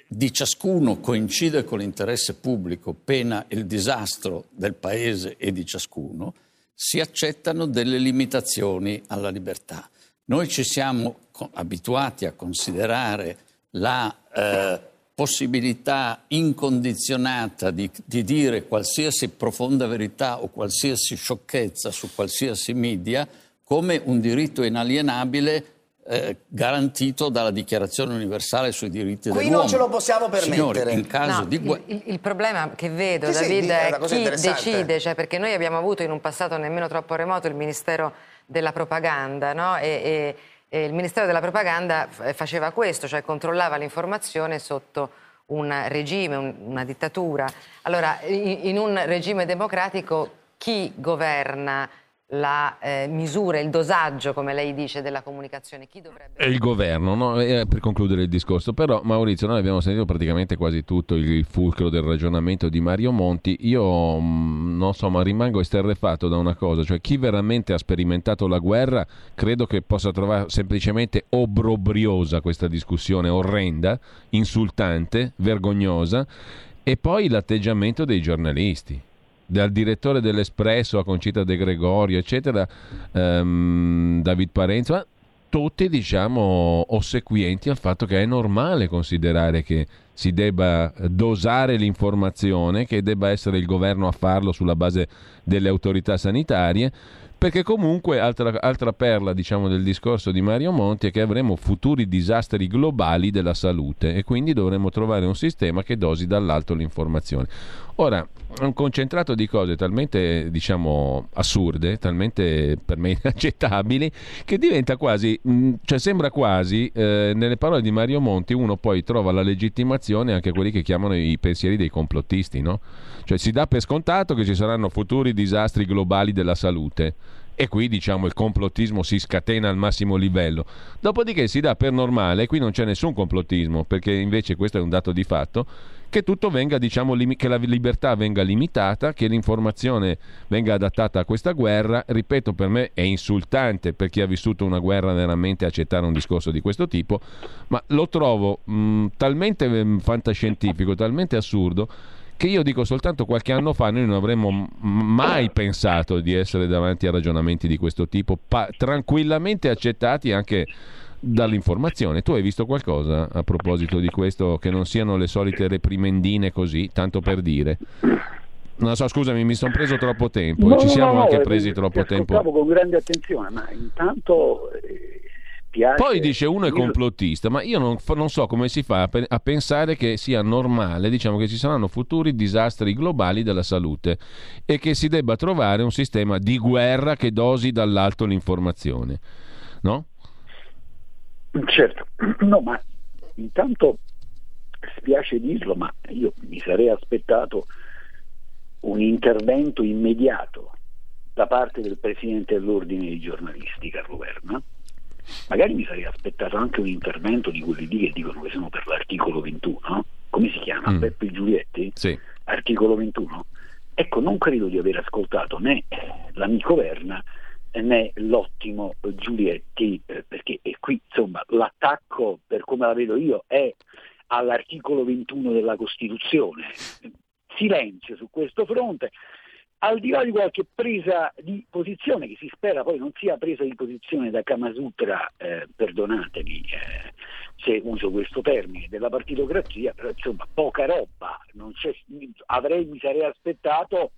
di ciascuno coincide con l'interesse pubblico, pena il disastro del paese e di ciascuno, si accettano delle limitazioni alla libertà. Noi ci siamo abituati a considerare la eh, possibilità incondizionata di, di dire qualsiasi profonda verità o qualsiasi sciocchezza su qualsiasi media come un diritto inalienabile eh, garantito dalla Dichiarazione universale sui diritti Qui dell'uomo. non ce lo possiamo Signori, permettere. in caso No, di il, il- problema che vedo, Sì, sì, David, di- è chi decide, cioè perché noi abbiamo avuto in un passato nemmeno troppo remoto il Ministero della Propaganda, no? e, e- e il Ministero della Propaganda f- faceva questo, cioè controllava l'informazione sotto un regime, un- una dittatura. Allora, in, in un regime democratico chi governa la eh, misura, il dosaggio, come lei dice, della comunicazione? Chi dovrebbe... Il governo, no? Eh, per concludere il discorso, però Maurizio, noi abbiamo sentito praticamente quasi tutto il fulcro del ragionamento di Mario Monti, io mh, non so, ma rimango esterrefatto da una cosa, cioè chi veramente ha sperimentato la guerra credo che possa trovare semplicemente obbrobriosa questa discussione orrenda, insultante, vergognosa, e poi l'atteggiamento dei giornalisti dal direttore dell'Espresso a Concita De Gregorio, eccetera, ehm, David Parenzo, tutti diciamo ossequienti al fatto che è normale considerare che si debba dosare l'informazione, che debba essere il governo a farlo sulla base delle autorità sanitarie, perché comunque altra, altra perla diciamo, del discorso di Mario Monti è che avremo futuri disastri globali della salute e quindi dovremo trovare un sistema che dosi dall'alto l'informazione. Ora, un concentrato di cose talmente, diciamo, assurde, talmente per me inaccettabili, che diventa quasi, mh, cioè sembra quasi, eh, nelle parole di Mario Monti, uno poi trova la legittimazione anche a quelli che chiamano i pensieri dei complottisti, no? Cioè si dà per scontato che ci saranno futuri disastri globali della salute. E qui diciamo il complottismo si scatena al massimo livello. Dopodiché si dà per normale, qui non c'è nessun complottismo, perché invece questo è un dato di fatto, che venga, diciamo, limi- che la libertà venga limitata, che l'informazione venga adattata a questa guerra. Ripeto, per me è insultante per chi ha vissuto una guerra veramente accettare un discorso di questo tipo, ma lo trovo mh, talmente mh, fantascientifico, talmente assurdo che io dico soltanto qualche anno fa noi non avremmo mai pensato di essere davanti a ragionamenti di questo tipo, pa- tranquillamente accettati anche dall'informazione. Tu hai visto qualcosa a proposito di questo che non siano le solite reprimendine così, tanto per dire? Non so, scusami, mi sono preso troppo tempo e ci siamo anche presi troppo tempo. Con grande attenzione, ma intanto eh, piace... Poi dice uno è complottista, ma io non, non so come si fa a, pe- a pensare che sia normale, diciamo che ci saranno futuri disastri globali della salute e che si debba trovare un sistema di guerra che dosi dall'alto l'informazione. No? Certo, no, ma intanto spiace dirlo, ma io mi sarei aspettato un intervento immediato da parte del Presidente dell'Ordine dei giornalisti, Carlo Verna. Magari mi sarei aspettato anche un intervento di quelli lì che dicono che sono per l'articolo 21, no? come si chiama? Mm. Peppe Giulietti? Sì. Articolo 21. Ecco, non credo di aver ascoltato né l'amico Verna né l'ottimo Giulietti, eh, perché qui insomma l'attacco, per come la vedo io, è all'articolo 21 della Costituzione. Silenzio su questo fronte, al di là di qualche presa di posizione, che si spera poi non sia presa di posizione da Kamasutra, eh, perdonatemi eh, se uso questo termine, della partitocrazia, però insomma poca roba, c'è- avrei, mi sarei aspettato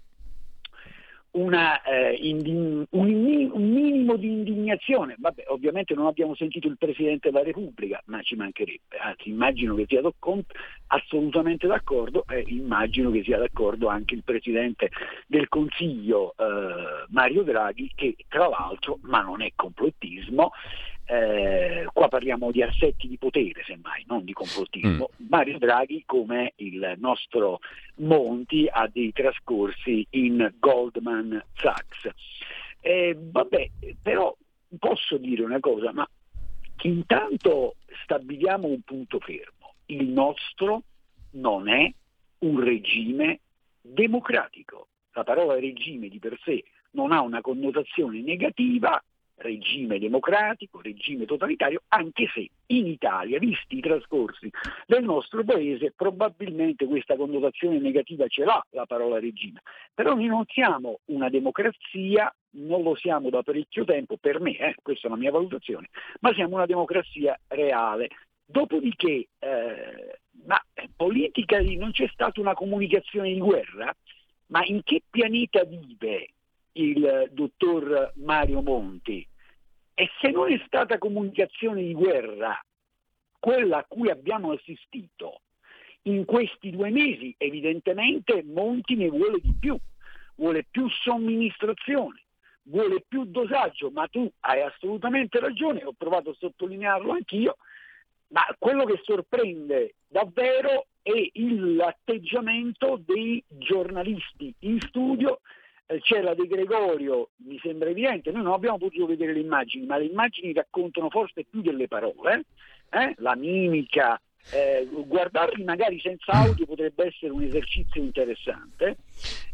una, eh, indi- un, un minimo di indignazione. Vabbè, ovviamente non abbiamo sentito il Presidente della Repubblica, ma ci mancherebbe, anzi immagino che sia d'accon- assolutamente d'accordo e immagino che sia d'accordo anche il Presidente del Consiglio eh, Mario Draghi, che tra l'altro, ma non è complottismo, eh, qua parliamo di assetti di potere, semmai, non di complottismo. Mm. Mario Draghi, come il nostro Monti, ha dei trascorsi in Goldman Sachs. Eh, vabbè, però posso dire una cosa, ma intanto stabiliamo un punto fermo. Il nostro non è un regime democratico. La parola regime di per sé non ha una connotazione negativa, regime democratico, regime totalitario, anche se in Italia, visti i trascorsi del nostro paese, probabilmente questa connotazione negativa ce l'ha la parola regime. Però noi non siamo una democrazia, non lo siamo da parecchio tempo, per me, eh, questa è la mia valutazione, ma siamo una democrazia reale. Dopodiché, eh, ma politica non c'è stata una comunicazione di guerra? Ma in che pianeta vive il dottor Mario Monti. E se non è stata comunicazione di guerra quella a cui abbiamo assistito in questi due mesi, evidentemente Monti ne vuole di più, vuole più somministrazione, vuole più dosaggio, ma tu hai assolutamente ragione, ho provato a sottolinearlo anch'io, ma quello che sorprende davvero è l'atteggiamento dei giornalisti in studio c'era De Gregorio, mi sembra evidente, noi non abbiamo potuto vedere le immagini, ma le immagini raccontano forse più delle parole, eh? la mimica, eh, guardarli magari senza audio potrebbe essere un esercizio interessante.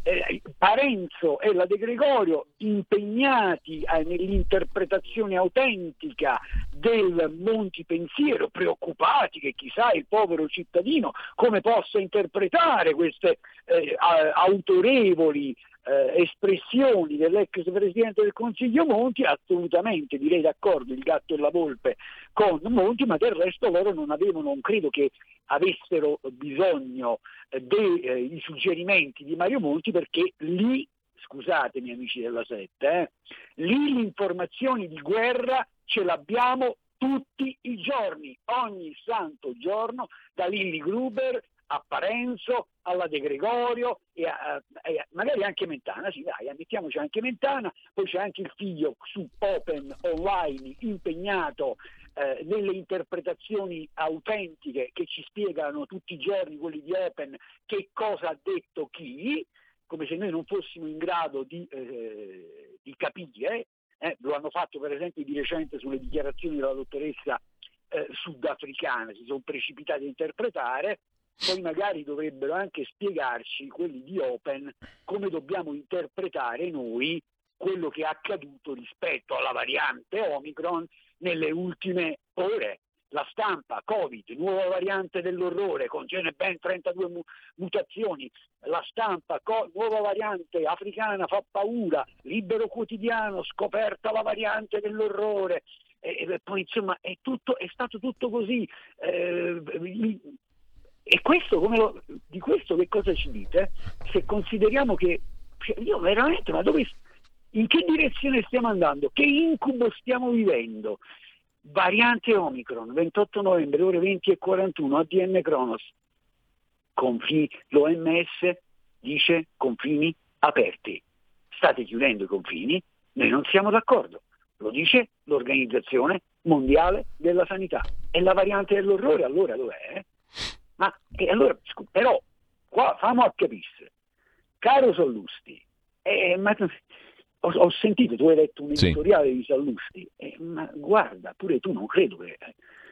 Eh, Parenzo e la De Gregorio impegnati eh, nell'interpretazione autentica del Monti Pensiero, preoccupati che chissà il povero cittadino come possa interpretare queste eh, autorevoli eh, espressioni dell'ex Presidente del Consiglio Monti, assolutamente direi d'accordo il gatto e la volpe con Monti, ma del resto loro non avevano, non credo che avessero bisogno eh, dei eh, suggerimenti di Mario Monti perché lì, scusatemi amici della Sette, eh, lì le informazioni di guerra ce l'abbiamo tutti i giorni, ogni santo giorno, da Lilli Gruber a Parenzo, alla De Gregorio e, a, e magari anche Mentana, sì dai, mettiamoci anche Mentana, poi c'è anche il figlio su Open Online impegnato eh, nelle interpretazioni autentiche che ci spiegano tutti i giorni quelli di Open che cosa ha detto chi, come se noi non fossimo in grado di, eh, di capire, eh, lo hanno fatto per esempio di recente sulle dichiarazioni della dottoressa eh, sudafricana, si sono precipitati a interpretare, poi magari dovrebbero anche spiegarci quelli di Open come dobbiamo interpretare noi quello che è accaduto rispetto alla variante Omicron nelle ultime ore. La stampa, Covid, nuova variante dell'orrore, contiene ben 32 mu- mutazioni. La stampa, co- nuova variante africana, fa paura. Libero quotidiano, scoperta la variante dell'orrore. E, e poi insomma è, tutto, è, stato tutto così. Eh, e questo, lo, di questo che cosa ci dite? Se consideriamo che cioè, io veramente, ma dove, in che direzione stiamo andando? Che incubo stiamo vivendo? Variante Omicron, 28 novembre, ore 20 e 41, ADN Kronos. Confi, L'OMS dice confini aperti. State chiudendo i confini, noi non siamo d'accordo. Lo dice l'Organizzazione Mondiale della Sanità. È la variante dell'orrore, allora dov'è? Ma e allora, però, qua famo a capire, caro Sallusti, eh, ma, ho, ho, sentito, tu hai letto un editoriale sì. di Sallusti, eh, ma guarda, pure tu non credo che,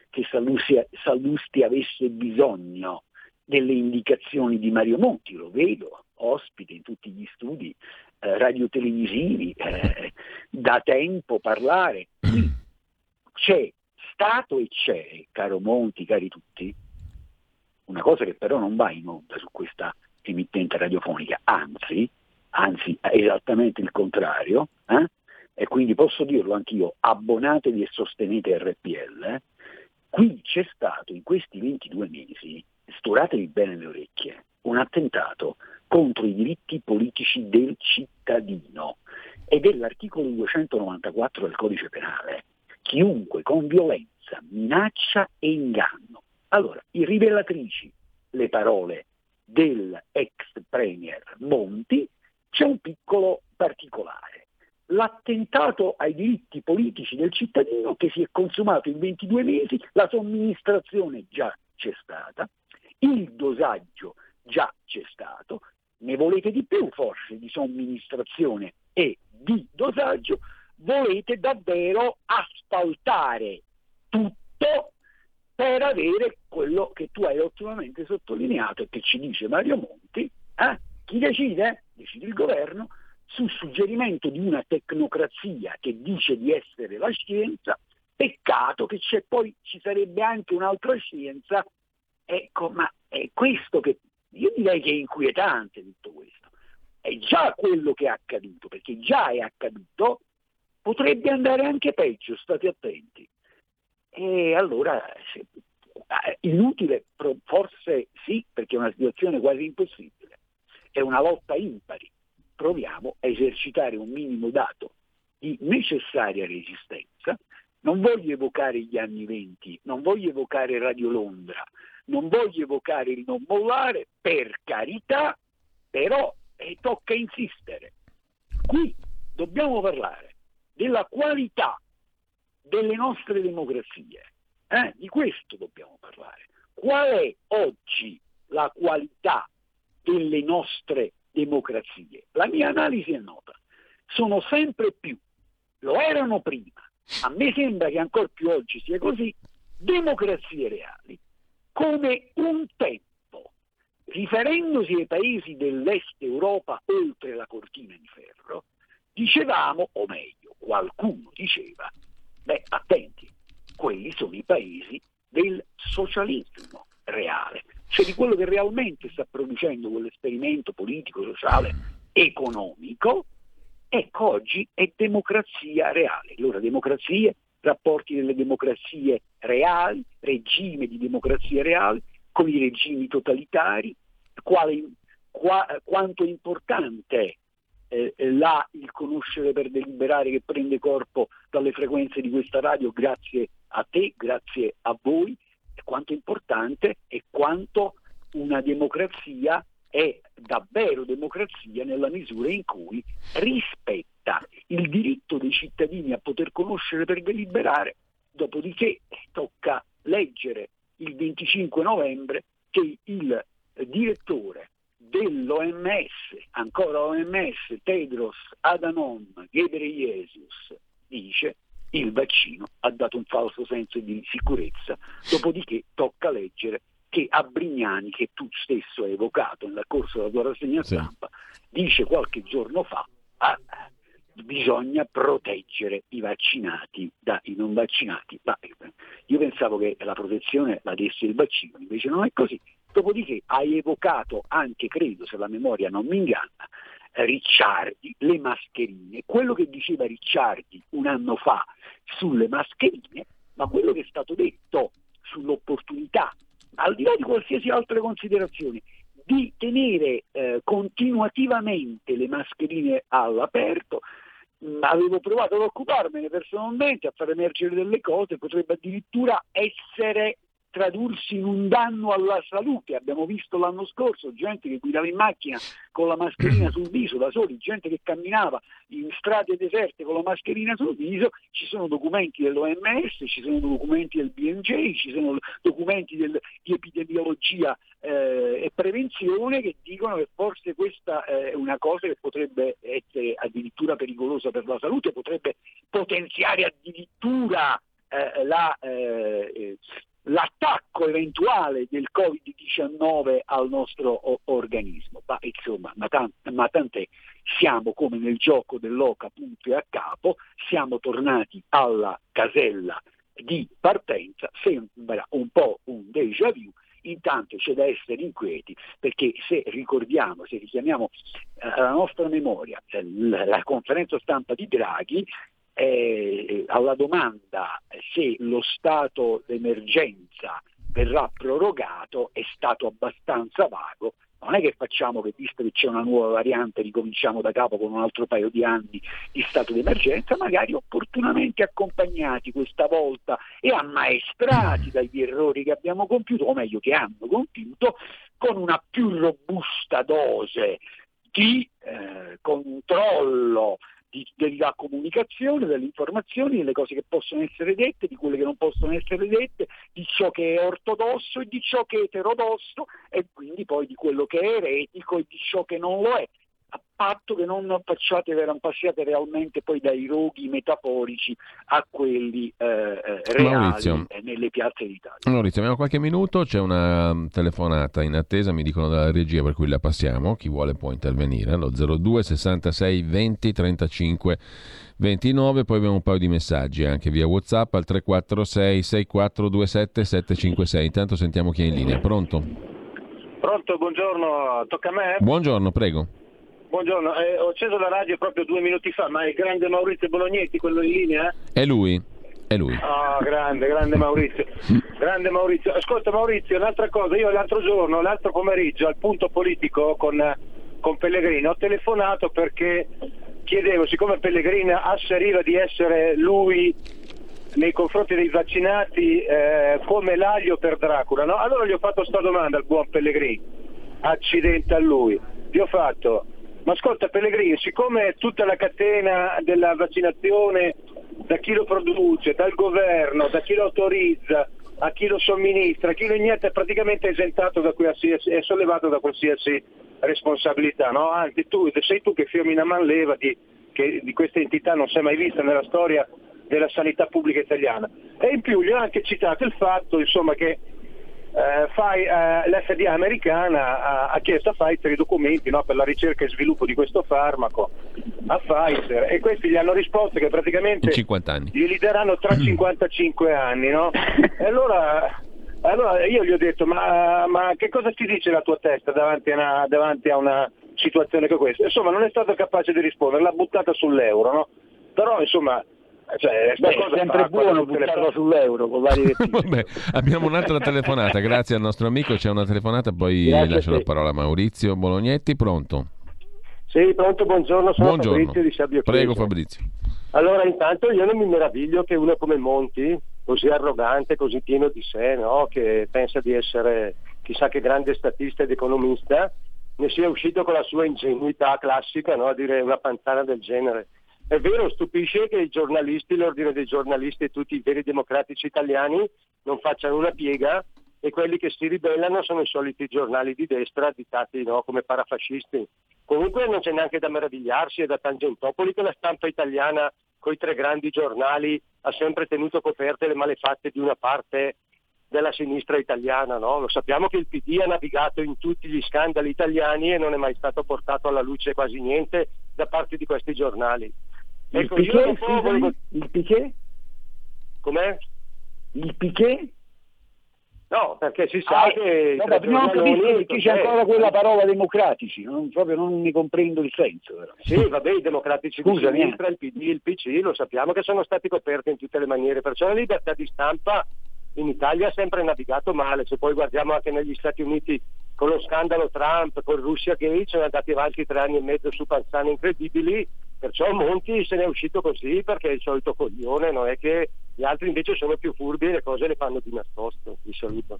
che Sallusti, Sallusti avesse bisogno delle indicazioni di Mario Monti, lo vedo, ospite in tutti gli studi eh, radiotelevisivi, eh, da tempo parlare. C'è stato e c'è, caro Monti, cari tutti, una cosa che però non va in onda su questa emittente radiofonica, anzi, anzi è esattamente il contrario, eh? e quindi posso dirlo anch'io, abbonatevi e sostenete RPL, eh? qui c'è stato in questi 22 mesi, storatevi bene le orecchie, un attentato contro i diritti politici del cittadino ed è l'articolo 294 del codice penale. Chiunque con violenza, minaccia e inganno allora, i rivelatrici, le parole dell'ex premier Monti, c'è un piccolo particolare. l'attentato ai diritti politici del cittadino che si è consumato in 22 mesi, la somministrazione già c'è stata, il dosaggio già c'è stato, ne volete di più forse di somministrazione e di dosaggio, volete davvero asfaltare tutto per avere quello che tu hai ottimamente sottolineato e che ci dice Mario Monti, eh? chi decide? Decide il governo sul suggerimento di una tecnocrazia che dice di essere la scienza, peccato che poi ci sarebbe anche un'altra scienza, ecco, ma è questo che io direi che è inquietante tutto questo. È già quello che è accaduto, perché già è accaduto, potrebbe andare anche peggio, state attenti. E allora eh, inutile, forse sì, perché è una situazione quasi impossibile. È una lotta impari. Proviamo a esercitare un minimo dato di necessaria resistenza. Non voglio evocare gli anni venti, non voglio evocare Radio Londra, non voglio evocare il non mollare, per carità, però eh, tocca insistere. Qui dobbiamo parlare della qualità delle nostre democrazie. Eh? Di questo dobbiamo parlare. Qual è oggi la qualità delle nostre democrazie? La mia analisi è nota. Sono sempre più, lo erano prima, a me sembra che ancora più oggi sia così, democrazie reali come un tempo, riferendosi ai paesi dell'est Europa oltre la cortina di ferro, dicevamo, o meglio, qualcuno diceva, beh, attenti, quelli sono i paesi del socialismo reale, cioè di quello che realmente sta producendo quell'esperimento politico, sociale, economico, ecco oggi è democrazia reale. Allora democrazie rapporti delle democrazie reali, regime di democrazia reale, con i regimi totalitari, quale, qua, quanto è importante eh, là il conoscere per deliberare che prende corpo dalle frequenze di questa radio grazie a te, grazie a voi, e quanto importante e quanto una democrazia è davvero democrazia nella misura in cui rispetta il diritto dei cittadini a poter conoscere per deliberare, dopodiché tocca leggere il 25 novembre che il direttore dell'OMS, ancora OMS, Tedros Adhanom Ghebreyesus, dice il vaccino ha dato un falso senso di sicurezza, dopodiché tocca leggere che a Brignani, che tu stesso hai evocato nel corso della tua rassegna stampa, sì. dice qualche giorno fa ah, bisogna proteggere i vaccinati dai non vaccinati. Ma io pensavo che la protezione la desse il vaccino, invece non è così. Dopodiché hai evocato anche, credo, se la memoria non mi inganna, Ricciardi, le mascherine. Quello che diceva Ricciardi un anno fa sulle mascherine, ma quello che è stato detto sull'opportunità al di là di qualsiasi altra considerazione, di tenere eh, continuativamente le mascherine all'aperto. Mm, avevo provato ad occuparmene personalmente, a far emergere delle cose, potrebbe addirittura essere tradursi in un danno alla salute. Abbiamo visto l'anno scorso gente che guidava in macchina con la mascherina sul viso da soli, gente che camminava in strade deserte con la mascherina sul viso, ci sono documenti dell'OMS, ci sono documenti del BNJ, ci sono documenti del, di epidemiologia eh, e prevenzione che dicono che forse questa è una cosa che potrebbe essere addirittura pericolosa per la salute, potrebbe potenziare addirittura eh, la eh, l'attacco eventuale del Covid-19 al nostro organismo. Ma insomma, ma, tant- ma tant'è, siamo come nel gioco dell'oca punto e a capo, siamo tornati alla casella di partenza, sembra un po' un déjà vu, intanto c'è da essere inquieti perché se ricordiamo, se richiamiamo eh, alla nostra memoria eh, la conferenza stampa di Draghi, eh, alla domanda se lo stato d'emergenza verrà prorogato è stato abbastanza vago. Non è che facciamo che visto che c'è una nuova variante ricominciamo da capo con un altro paio di anni di stato d'emergenza, magari opportunamente accompagnati questa volta e ammaestrati dagli errori che abbiamo compiuto, o meglio che hanno compiuto, con una più robusta dose di eh, controllo di, dà comunicazione delle informazioni, delle cose che possono essere dette, di quelle che non possono essere dette, di ciò che è ortodosso e di ciò che è eterodosso e quindi poi di quello che è eretico e di ciò che non lo è patto che non passiate, passiate realmente poi dai roghi metaforici a quelli eh, eh reali Maurizio. nelle piazze d'Italia. Maurizio, abbiamo qualche minuto, c'è una mm, telefonata in attesa, mi dicono dalla regia per cui la passiamo, chi vuole può intervenire, allo 02 66 20 35 29, poi abbiamo un paio di messaggi anche via Whatsapp al 346 6427 756, intanto sentiamo chi è in linea, pronto? Pronto, buongiorno, tocca a me? Buongiorno, prego. Buongiorno, eh, ho acceso la radio proprio due minuti fa, ma è il grande Maurizio Bolognetti quello in linea? È lui, è lui. Ah, grande, grande Maurizio. grande Maurizio. Ascolta Maurizio, un'altra cosa, io l'altro giorno, l'altro pomeriggio al punto politico con, con Pellegrini ho telefonato perché chiedevo, siccome Pellegrini asseriva di essere lui nei confronti dei vaccinati eh, come l'aglio per Dracula, no? allora gli ho fatto questa domanda al buon Pellegrini, accidente a lui, gli ho fatto ma ascolta Pellegrini, siccome tutta la catena della vaccinazione, da chi lo produce, dal governo, da chi lo autorizza, a chi lo somministra, a chi lo inietta è praticamente esentato da qualsiasi, è sollevato da qualsiasi responsabilità, no? Anzi tu, sei tu che firmi una manleva di, che di questa entità non si è mai vista nella storia della sanità pubblica italiana. E in più gli ho anche citato il fatto insomma, che eh, fai, eh, l'FDA americana ha, ha, chiesto a Pfizer i documenti no, per la ricerca e sviluppo di questo farmaco a Pfizer e questi gli hanno risposto che praticamente 50 anni. li daranno tra 55 anni no? e allora, allora, io gli ho detto ma, ma, che cosa ti dice la tua testa davanti a una, davanti a una situazione come questa insomma non è stato capace di rispondere l'ha buttata sull'euro no? però insomma cioè, Beh, è sempre buono buttarlo sull'euro con vari Vabbè, abbiamo un'altra telefonata, grazie al nostro amico, c'è una telefonata, poi grazie lascio la parola a Maurizio Bolognetti, pronto? Sì, pronto, buongiorno, sono buongiorno. Fabrizio di Sabbio Prego Fabrizio. Allora, intanto io non mi meraviglio che uno come Monti, così arrogante, così pieno di sé, no? che pensa di essere chissà che grande statista ed economista, ne sia uscito con la sua ingenuità classica no? a dire una pantana del genere. È vero, stupisce che i giornalisti, l'ordine dei giornalisti e tutti i veri democratici italiani non facciano una piega e quelli che si ribellano sono i soliti giornali di destra additati no, come parafascisti. Comunque non c'è neanche da meravigliarsi e da Tangentopoli che la stampa italiana con i tre grandi giornali ha sempre tenuto coperte le malefatte di una parte della sinistra italiana. No? Lo sappiamo che il PD ha navigato in tutti gli scandali italiani e non è mai stato portato alla luce quasi niente da parte di questi giornali. Il ecco, Piquet, volevo... il Piquet? Com'è? Il Piquet? No, perché si sa ah, che... No, prima non capisco perché c'è ancora quella parola democratici, non, proprio non ne comprendo il senso. Però. Sì, vabbè, i democratici Scusa, di sinistra, il PD, il PC, lo sappiamo che sono stati coperti in tutte le maniere, perciò la libertà di stampa in Italia ha sempre navigato male, se poi guardiamo anche negli Stati Uniti con lo scandalo Trump, con Russia Gate, sono andati avanti tre anni e mezzo su panzane incredibili, perciò Monti se ne è uscito così perché è il solito coglione, non è che gli altri invece sono più furbi e le cose le fanno di nascosto, di solito.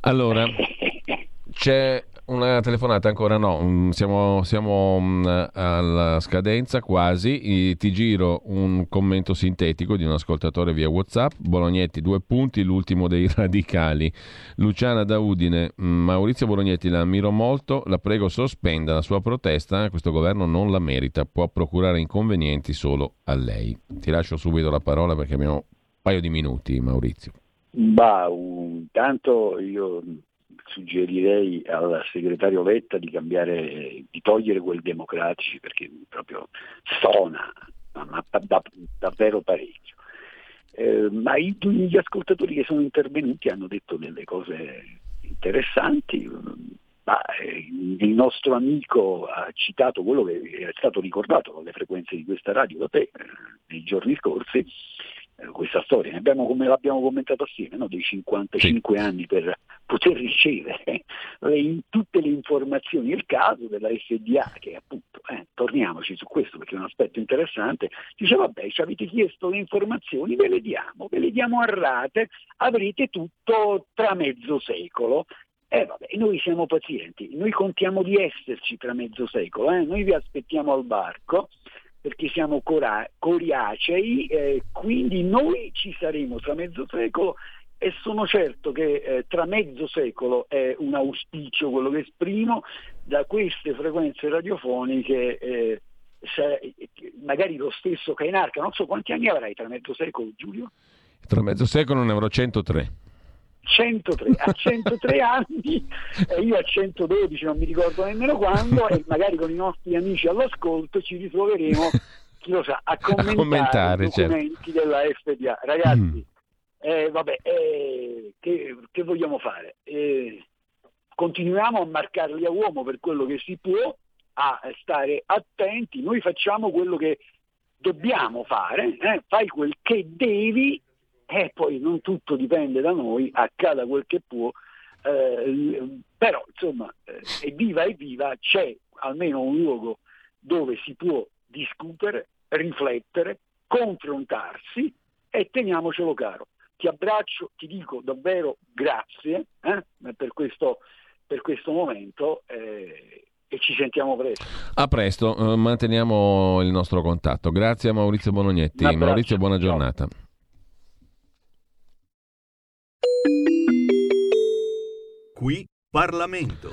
Allora, c'è una telefonata ancora? No, mm, siamo, siamo mm, alla scadenza quasi, ti giro un commento sintetico di un ascoltatore via Whatsapp, Bolognetti due punti, l'ultimo dei radicali, Luciana da Udine, mm, Maurizio Bolognetti la ammiro molto, la prego sospenda la sua protesta, questo governo non la merita, può procurare inconvenienti solo a lei. Ti lascio subito la parola perché abbiamo un paio di minuti Maurizio. Bah, intanto io suggerirei al segretario Letta di cambiare, di togliere quel democratici perché proprio stona, ma da, davvero parecchio. Eh, ma i, gli ascoltatori che sono intervenuti hanno detto delle cose interessanti. Ma, eh, il nostro amico ha citato quello che è stato ricordato con le frequenze di questa radio da te eh, nei giorni scorsi, questa storia, ne abbiamo, come l'abbiamo commentato assieme, no? dei 55 sì. anni per poter ricevere le, tutte le informazioni, il caso della FDA che appunto, eh, torniamoci su questo perché è un aspetto interessante, dice vabbè ci avete chiesto le informazioni, ve le diamo, ve le diamo a rate, avrete tutto tra mezzo secolo. E eh, vabbè, noi siamo pazienti, noi contiamo di esserci tra mezzo secolo, eh? noi vi aspettiamo al barco perché siamo cora- coriacei, eh, quindi noi ci saremo tra mezzo secolo e sono certo che eh, tra mezzo secolo è un auspicio quello che esprimo da queste frequenze radiofoniche eh, magari lo stesso Cainarca, non so quanti anni avrai tra mezzo secolo Giulio? Tra mezzo secolo ne avrò 103. 103, a 103 anni, eh, io a 112 non mi ricordo nemmeno quando, e magari con i nostri amici all'ascolto ci ritroveremo, chi lo sa, a commentare, a commentare i certo. documenti certo. della FDA. Ragazzi, mm. eh, vabbè, eh, che, che, vogliamo fare? Eh, continuiamo a marcarli a uomo per quello che si può, a stare attenti, noi facciamo quello che dobbiamo fare, eh? fai quel che devi e poi non tutto dipende da noi, accada quel che può, eh, però insomma eh, evviva evviva c'è almeno un luogo dove si può discutere, riflettere, confrontarsi e teniamocelo caro. Ti abbraccio, ti dico davvero grazie eh, per, questo, per, questo, momento eh, e ci sentiamo presto. A presto, eh, manteniamo il nostro contatto. Grazie a Maurizio Bonognetti. Maurizio, buona giornata. Ciao. Qui Parlamento.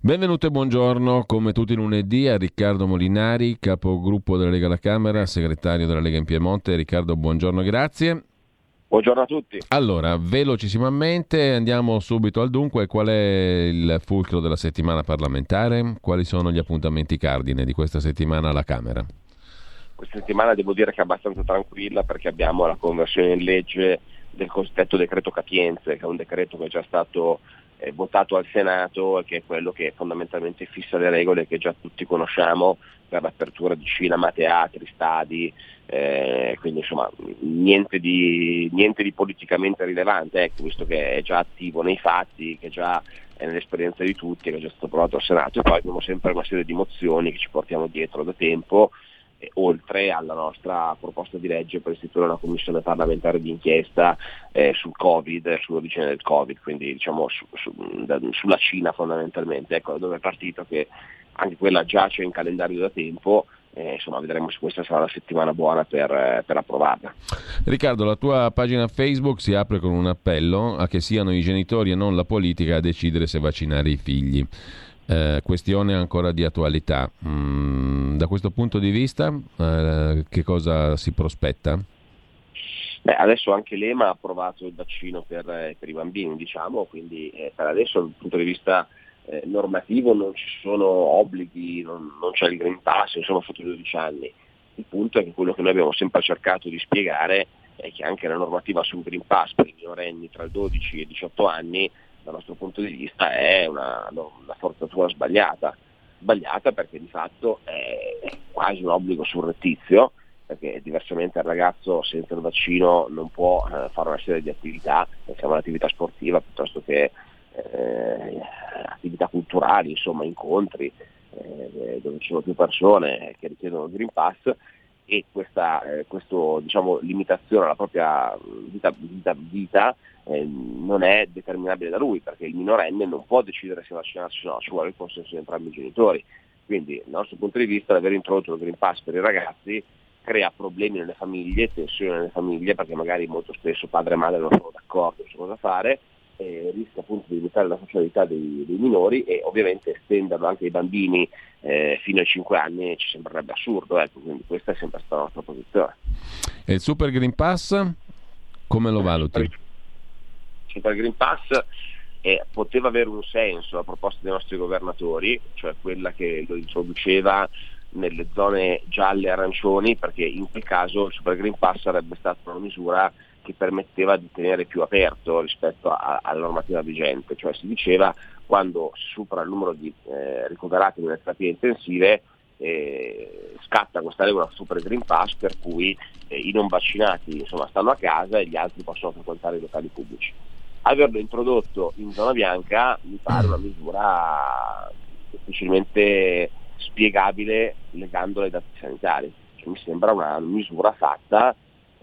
Benvenuto e buongiorno, come tutti i lunedì, a Riccardo Molinari, capogruppo della Lega alla Camera, segretario della Lega in Piemonte. Riccardo, buongiorno, grazie. Buongiorno a tutti. Allora, velocissimamente andiamo subito al dunque. Qual è il fulcro della settimana parlamentare? Quali sono gli appuntamenti cardine di questa settimana alla Camera? Questa settimana devo dire che è abbastanza tranquilla perché abbiamo la conversione in legge del cosiddetto decreto capienze, che è un decreto che è già stato votato al Senato che è quello che fondamentalmente fissa le regole che già tutti conosciamo per l'apertura di cinema, teatri, stadi, eh, quindi insomma niente di, niente di politicamente rilevante, ecco, visto che è già attivo nei fatti, che già è nell'esperienza di tutti, che è già stato approvato al Senato e poi abbiamo sempre una serie di mozioni che ci portiamo dietro da tempo oltre alla nostra proposta di legge per istituire una commissione parlamentare di inchiesta eh, sul Covid, sull'origine del Covid, quindi diciamo su, su, da, sulla Cina fondamentalmente, ecco, dove è partito che anche quella giace in calendario da tempo, eh, insomma vedremo se questa sarà la settimana buona per, eh, per, approvarla. Riccardo, la tua pagina Facebook si apre con un appello a che siano i genitori e non la politica a decidere se vaccinare i figli. Eh, questione ancora di attualità. Mm, da questo punto di vista, eh, che cosa si prospetta? Beh, adesso anche l'EMA ha approvato il vaccino per, eh, per i bambini, diciamo, quindi eh, per adesso dal punto di vista eh, normativo non ci sono obblighi, non, non c'è il Green Pass, insomma, sotto i 12 anni. Il punto è che quello che noi abbiamo sempre cercato di spiegare è che anche la normativa sul Green Pass per i minorenni tra i 12 e i 18 anni dal nostro punto di vista è una, una forzatura sbagliata, sbagliata perché di fatto è quasi un obbligo surrettizio, perché diversamente il ragazzo senza il vaccino non può eh, fare una serie di attività, pensiamo all'attività sportiva piuttosto che eh, attività culturali, insomma incontri eh, dove ci sono più persone che richiedono il Green Pass e questa eh, questo, diciamo, limitazione alla propria vita, vita, vita eh, non è determinabile da lui, perché il minorenne non può decidere se vaccinarsi o no, ci vuole il consenso di entrambi i genitori. Quindi dal nostro punto di vista l'aver introdotto il Green Pass per i ragazzi crea problemi nelle famiglie, tensioni nelle famiglie, perché magari molto spesso padre e madre non sono d'accordo su cosa fare, eh, rischia appunto di limitare la socialità dei, dei, minori e ovviamente estenderlo anche ai bambini eh, fino ai 5 anni ci sembrerebbe assurdo, ecco, quindi questa è sempre stata la nostra posizione. E il Super Green Pass come lo valuti? Super Green Pass eh, poteva avere un senso la proposta dei nostri governatori, cioè quella che lo introduceva nelle zone gialle e arancioni, perché in quel caso il Super Green Pass sarebbe stata una misura che permetteva di tenere più aperto rispetto a, alla normativa vigente, cioè si diceva quando supera il numero di eh, ricoverati nelle terapie intensive eh, scatta questa regola Super Green Pass per cui eh, i non vaccinati insomma, stanno a casa e gli altri possono frequentare i locali pubblici averlo introdotto in zona bianca mi pare una misura difficilmente spiegabile legandolo ai dati sanitari. Cioè, mi sembra una misura fatta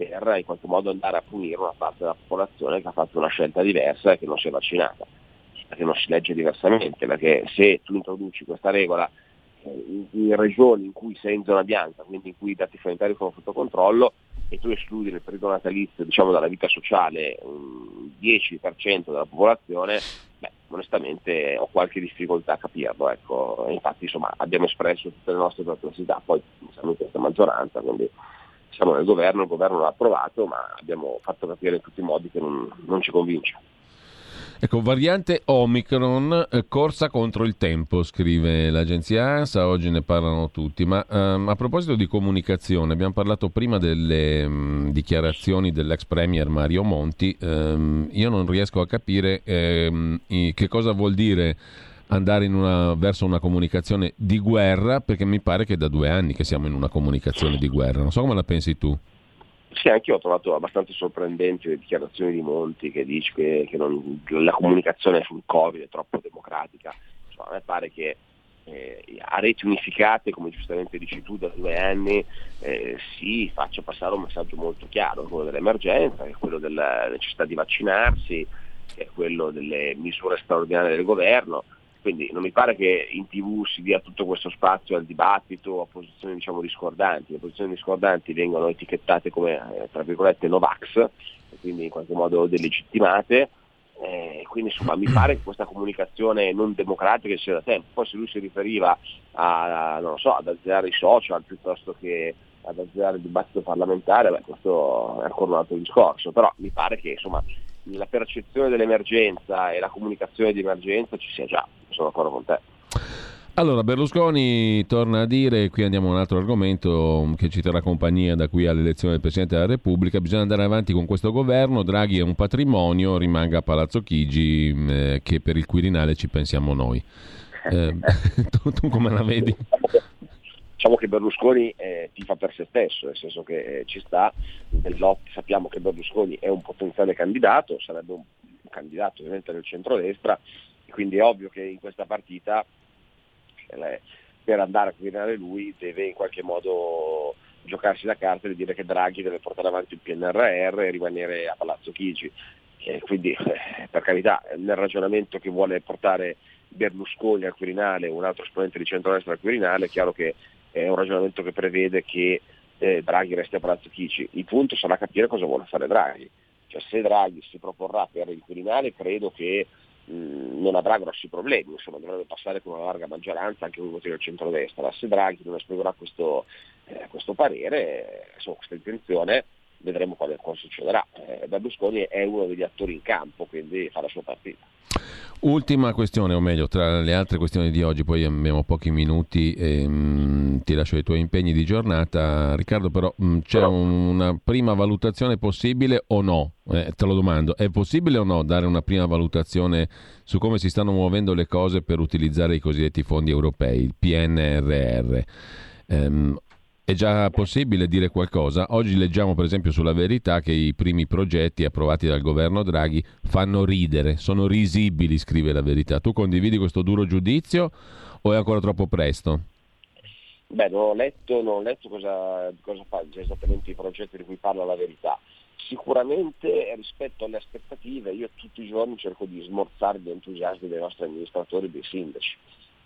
per in qualche modo andare a punire una parte della popolazione che ha fatto una scelta diversa e che non si è vaccinata, perché non si legge diversamente, perché se tu introduci questa regola in, in, regioni in cui sei in zona bianca, quindi in cui i dati sanitari sono sotto controllo e tu escludi nel periodo natalizio diciamo, dalla vita sociale un 10% della popolazione, beh, onestamente ho qualche difficoltà a capirlo. Ecco. Infatti insomma, abbiamo espresso tutte le nostre perplessità, poi siamo in questa maggioranza, quindi siamo nel governo, il governo l'ha approvato, ma abbiamo fatto capire in tutti i modi che non, non ci convince. Ecco, variante Omicron, eh, corsa contro il tempo, scrive l'agenzia ANSA, oggi ne parlano tutti, ma ehm, a proposito di comunicazione, abbiamo parlato prima delle mh, mm, dichiarazioni dell'ex premier Mario Monti, ehm, io non riesco a capire ehm, che cosa vuol dire andare una, verso una comunicazione di guerra, perché mi pare che da due anni che siamo in una comunicazione di guerra, non so come la pensi tu. Sì, anche io ho trovato abbastanza sorprendenti le dichiarazioni di Monti che dice che, che non, la comunicazione sul Covid è troppo democratica. Insomma, a me pare che eh, a reti unificate, come giustamente dici tu, da due anni eh, si faccia passare un messaggio molto chiaro, quello dell'emergenza, che è quello della necessità di vaccinarsi, che è quello delle misure straordinarie del governo quindi non mi pare che in tv si dia tutto questo spazio al dibattito a posizioni diciamo, discordanti. Le posizioni discordanti vengono etichettate come eh, tra virgolette Novax, quindi in qualche modo delegittimate. Eh, quindi insomma mi pare che questa comunicazione non democratica sia da tempo. Poi se lui si riferiva a, so, ad azzerare i social piuttosto che ad azzerare il dibattito parlamentare, beh, questo è ancora un altro discorso, però mi pare che insomma la percezione dell'emergenza e la comunicazione di emergenza ci sia già, sono d'accordo con te. Allora, Berlusconi torna a dire, qui andiamo a un altro argomento che ci terrà compagnia da qui all'elezione del Presidente della Repubblica, bisogna andare avanti con questo governo, Draghi è un patrimonio, rimanga a Palazzo Chigi, eh, che per il Quirinale ci pensiamo noi. Eh, tu, tu come la vedi? diciamo che Berlusconi eh, tifa per se stesso, nel senso che eh, ci sta, sappiamo che Berlusconi è un potenziale candidato, sarebbe un, candidato ovviamente del centrodestra, quindi è ovvio che in questa partita eh, per andare a guidare lui deve in qualche modo giocarsi la carta e dire che Draghi deve portare avanti il PNRR e rimanere a Palazzo Chigi. E quindi eh, per carità nel ragionamento che vuole portare Berlusconi al Quirinale un altro esponente di centrodestra al Quirinale, è chiaro che è un ragionamento che prevede che eh, Draghi resti a Palazzo Chigi. Il punto sarà capire cosa vuole fare Draghi. Cioè, se Draghi si proporrà per il Quirinale credo che mh, non avrà grossi problemi, insomma dovrebbe passare con una larga maggioranza anche con i voti del centro-destra. Se Draghi non esprimerà questo, eh, questo parere, insomma, questa intenzione, vedremo cosa succederà. Eh, Berlusconi è uno degli attori in campo, quindi fa la sua partita. Ultima questione, o meglio, tra le altre questioni di oggi, poi abbiamo pochi minuti e mh, mm, ti lascio i tuoi impegni di giornata. Riccardo, però mh, mm, c'è un, una prima valutazione possibile o no? Eh, te lo domando, è possibile o no dare una prima valutazione su come si stanno muovendo le cose per utilizzare i cosiddetti fondi europei, il PNRR? Ehm, è già possibile dire qualcosa? Oggi leggiamo per esempio sulla verità che i primi progetti approvati dal governo Draghi fanno ridere, sono risibili, scrive la verità. Tu condividi questo duro giudizio o è ancora troppo presto? Beh, non ho letto, non ho letto cosa, cosa fanno esattamente i progetti di cui parla la verità. Sicuramente rispetto alle aspettative io tutti i giorni cerco di smorzare gli entusiasmi dei nostri amministratori e dei sindaci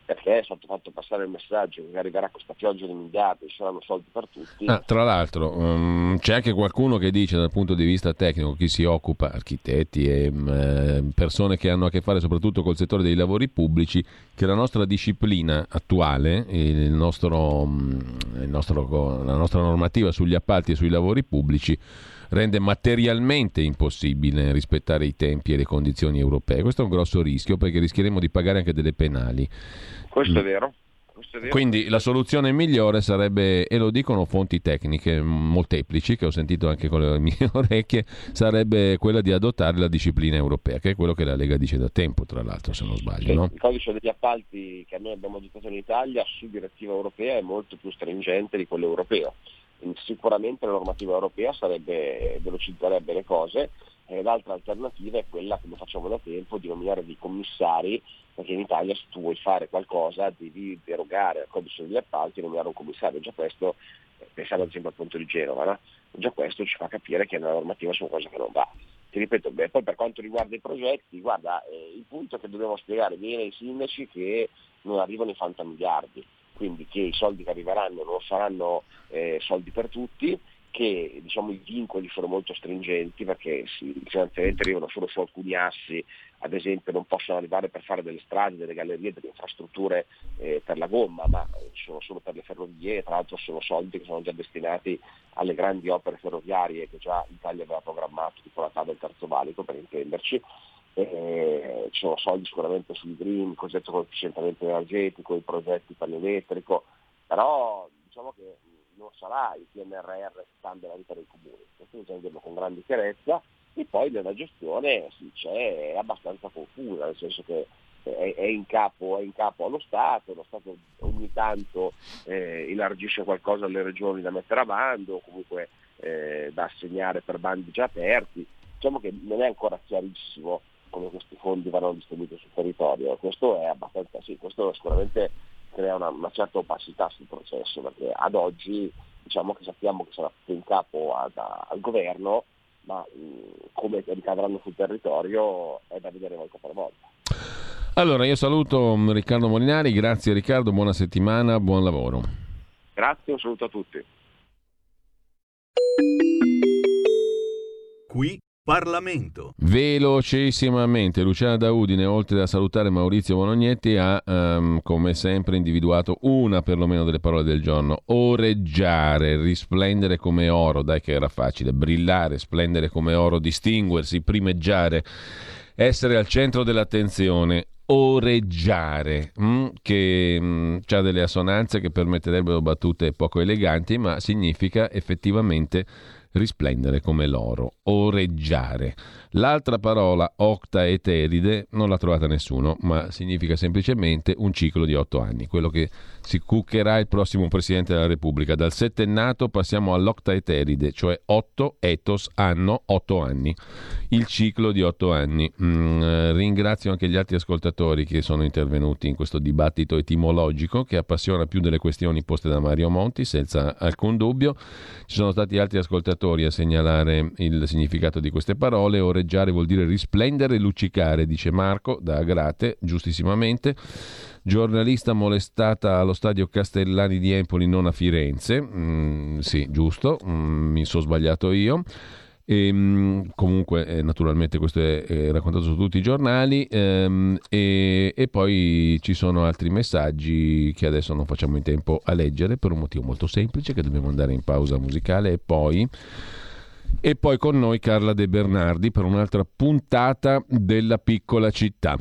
perché è stato fatto passare il messaggio che arriverà questa pioggia di miliardi, ci saranno soldi per tutti. Ah, tra l'altro um, c'è anche qualcuno che dice dal punto di vista tecnico, chi si occupa, architetti e um, persone che hanno a che fare soprattutto col settore dei lavori pubblici, che la nostra disciplina attuale, il nostro, il nostro, la nostra normativa sugli appalti e sui lavori pubblici, rende materialmente impossibile rispettare i tempi e le condizioni europee. Questo è un grosso rischio perché rischieremo di pagare anche delle penali. Questo è mm. vero. Quindi la soluzione migliore sarebbe, e lo dicono fonti tecniche molteplici che ho sentito anche con le mie orecchie, sarebbe quella di adottare la disciplina europea, che è quello che la Lega dice da tempo, tra l'altro, se non sbaglio. Sì, no? Il codice degli appalti che noi abbiamo adottato in Italia su direttiva europea è molto più stringente di quello europeo sicuramente la normativa europea sarebbe, velocizzerebbe le cose e l'altra alternativa è quella, come facciamo da tempo, di nominare dei commissari, perché in Italia se tu vuoi fare qualcosa devi derogare al codice degli appalti e nominare un commissario. Già questo, eh, pensiamo ad esempio al punto di Genova, no? già questo ci fa capire che nella normativa c'è qualcosa che non va. Ti ripeto, beh, poi per quanto riguarda i progetti, guarda, eh, il punto è che dobbiamo spiegare bene ai sindaci che non arrivano i fantamiliardi quindi che i soldi che arriveranno non saranno eh, soldi per tutti, che diciamo, i vincoli sono molto stringenti perché sì, i finanziamenti arrivano solo su alcuni assi, ad esempio non possono arrivare per fare delle strade, delle gallerie, delle infrastrutture eh, per la gomma, ma sono solo per le ferrovie, tra l'altro sono soldi che sono già destinati alle grandi opere ferroviarie che già l'Italia aveva programmato, tipo la TAV del Terzo Valico per intenderci. Eh, ci sono soldi sicuramente sul green, il cosiddetto coefficientamento energetico, i progetti per l'elettrico, però diciamo che non sarà il PNRR che cambia la vita dei comuni, questo bisogna dirlo con grande chiarezza. E poi nella gestione sì, c'è, è abbastanza confusa, nel senso che è, è, in capo, è, in capo, allo Stato, lo Stato ogni tanto eh, elargisce qualcosa alle regioni da mettere a bando, comunque eh, da assegnare per bandi già aperti, diciamo che non è ancora chiarissimo come questi fondi vanno distribuiti sul territorio, questo è abbastanza, sì, questo sicuramente crea una, una, certa opacità sul processo, perché ad oggi diciamo che sappiamo che sarà tutto in capo ad, al governo, ma mh, come ricadranno sul territorio è da vedere volta per volta. Allora, io saluto Riccardo Molinari, grazie Riccardo, buona settimana, buon lavoro. Grazie, un saluto a tutti. Qui Parlamento. Velocissimamente, Luciana Daudine, oltre a salutare Maurizio Bolognetti, ha um, come sempre individuato una perlomeno delle parole del giorno. Oreggiare, risplendere come oro, dai che era facile, brillare, splendere come oro, distinguersi, primeggiare, essere al centro dell'attenzione, oreggiare, mm, che mm, ha delle assonanze che permetterebbero battute poco eleganti, ma significa effettivamente risplendere come l'oro, oreggiare. L'altra parola, octaeteride, non l'ha trovata nessuno, ma significa semplicemente un ciclo di otto anni, quello che si cuccherà il prossimo Presidente della Repubblica. Dal settennato passiamo all'octaeteride, cioè otto etos anno, otto anni. Il ciclo di otto anni. Mm, ringrazio anche gli altri ascoltatori che sono intervenuti in questo dibattito etimologico che appassiona più delle questioni poste da Mario Monti, senza alcun dubbio. Ci sono stati altri ascoltatori a segnalare il significato di queste parole. Oreggiare vuol dire risplendere e luccicare, dice Marco da Agrate, giustissimamente giornalista molestata allo stadio Castellani di Empoli, non a Firenze. Mm, sì, giusto, mm, mi sono sbagliato io. E, ehm, comunque, eh, naturalmente, questo è, è, raccontato su tutti i giornali. Ehm, e, e, poi ci sono altri messaggi che adesso non facciamo in tempo a leggere per un motivo molto semplice: che dobbiamo andare in pausa musicale e poi. E poi con noi Carla De Bernardi per un'altra puntata della piccola città.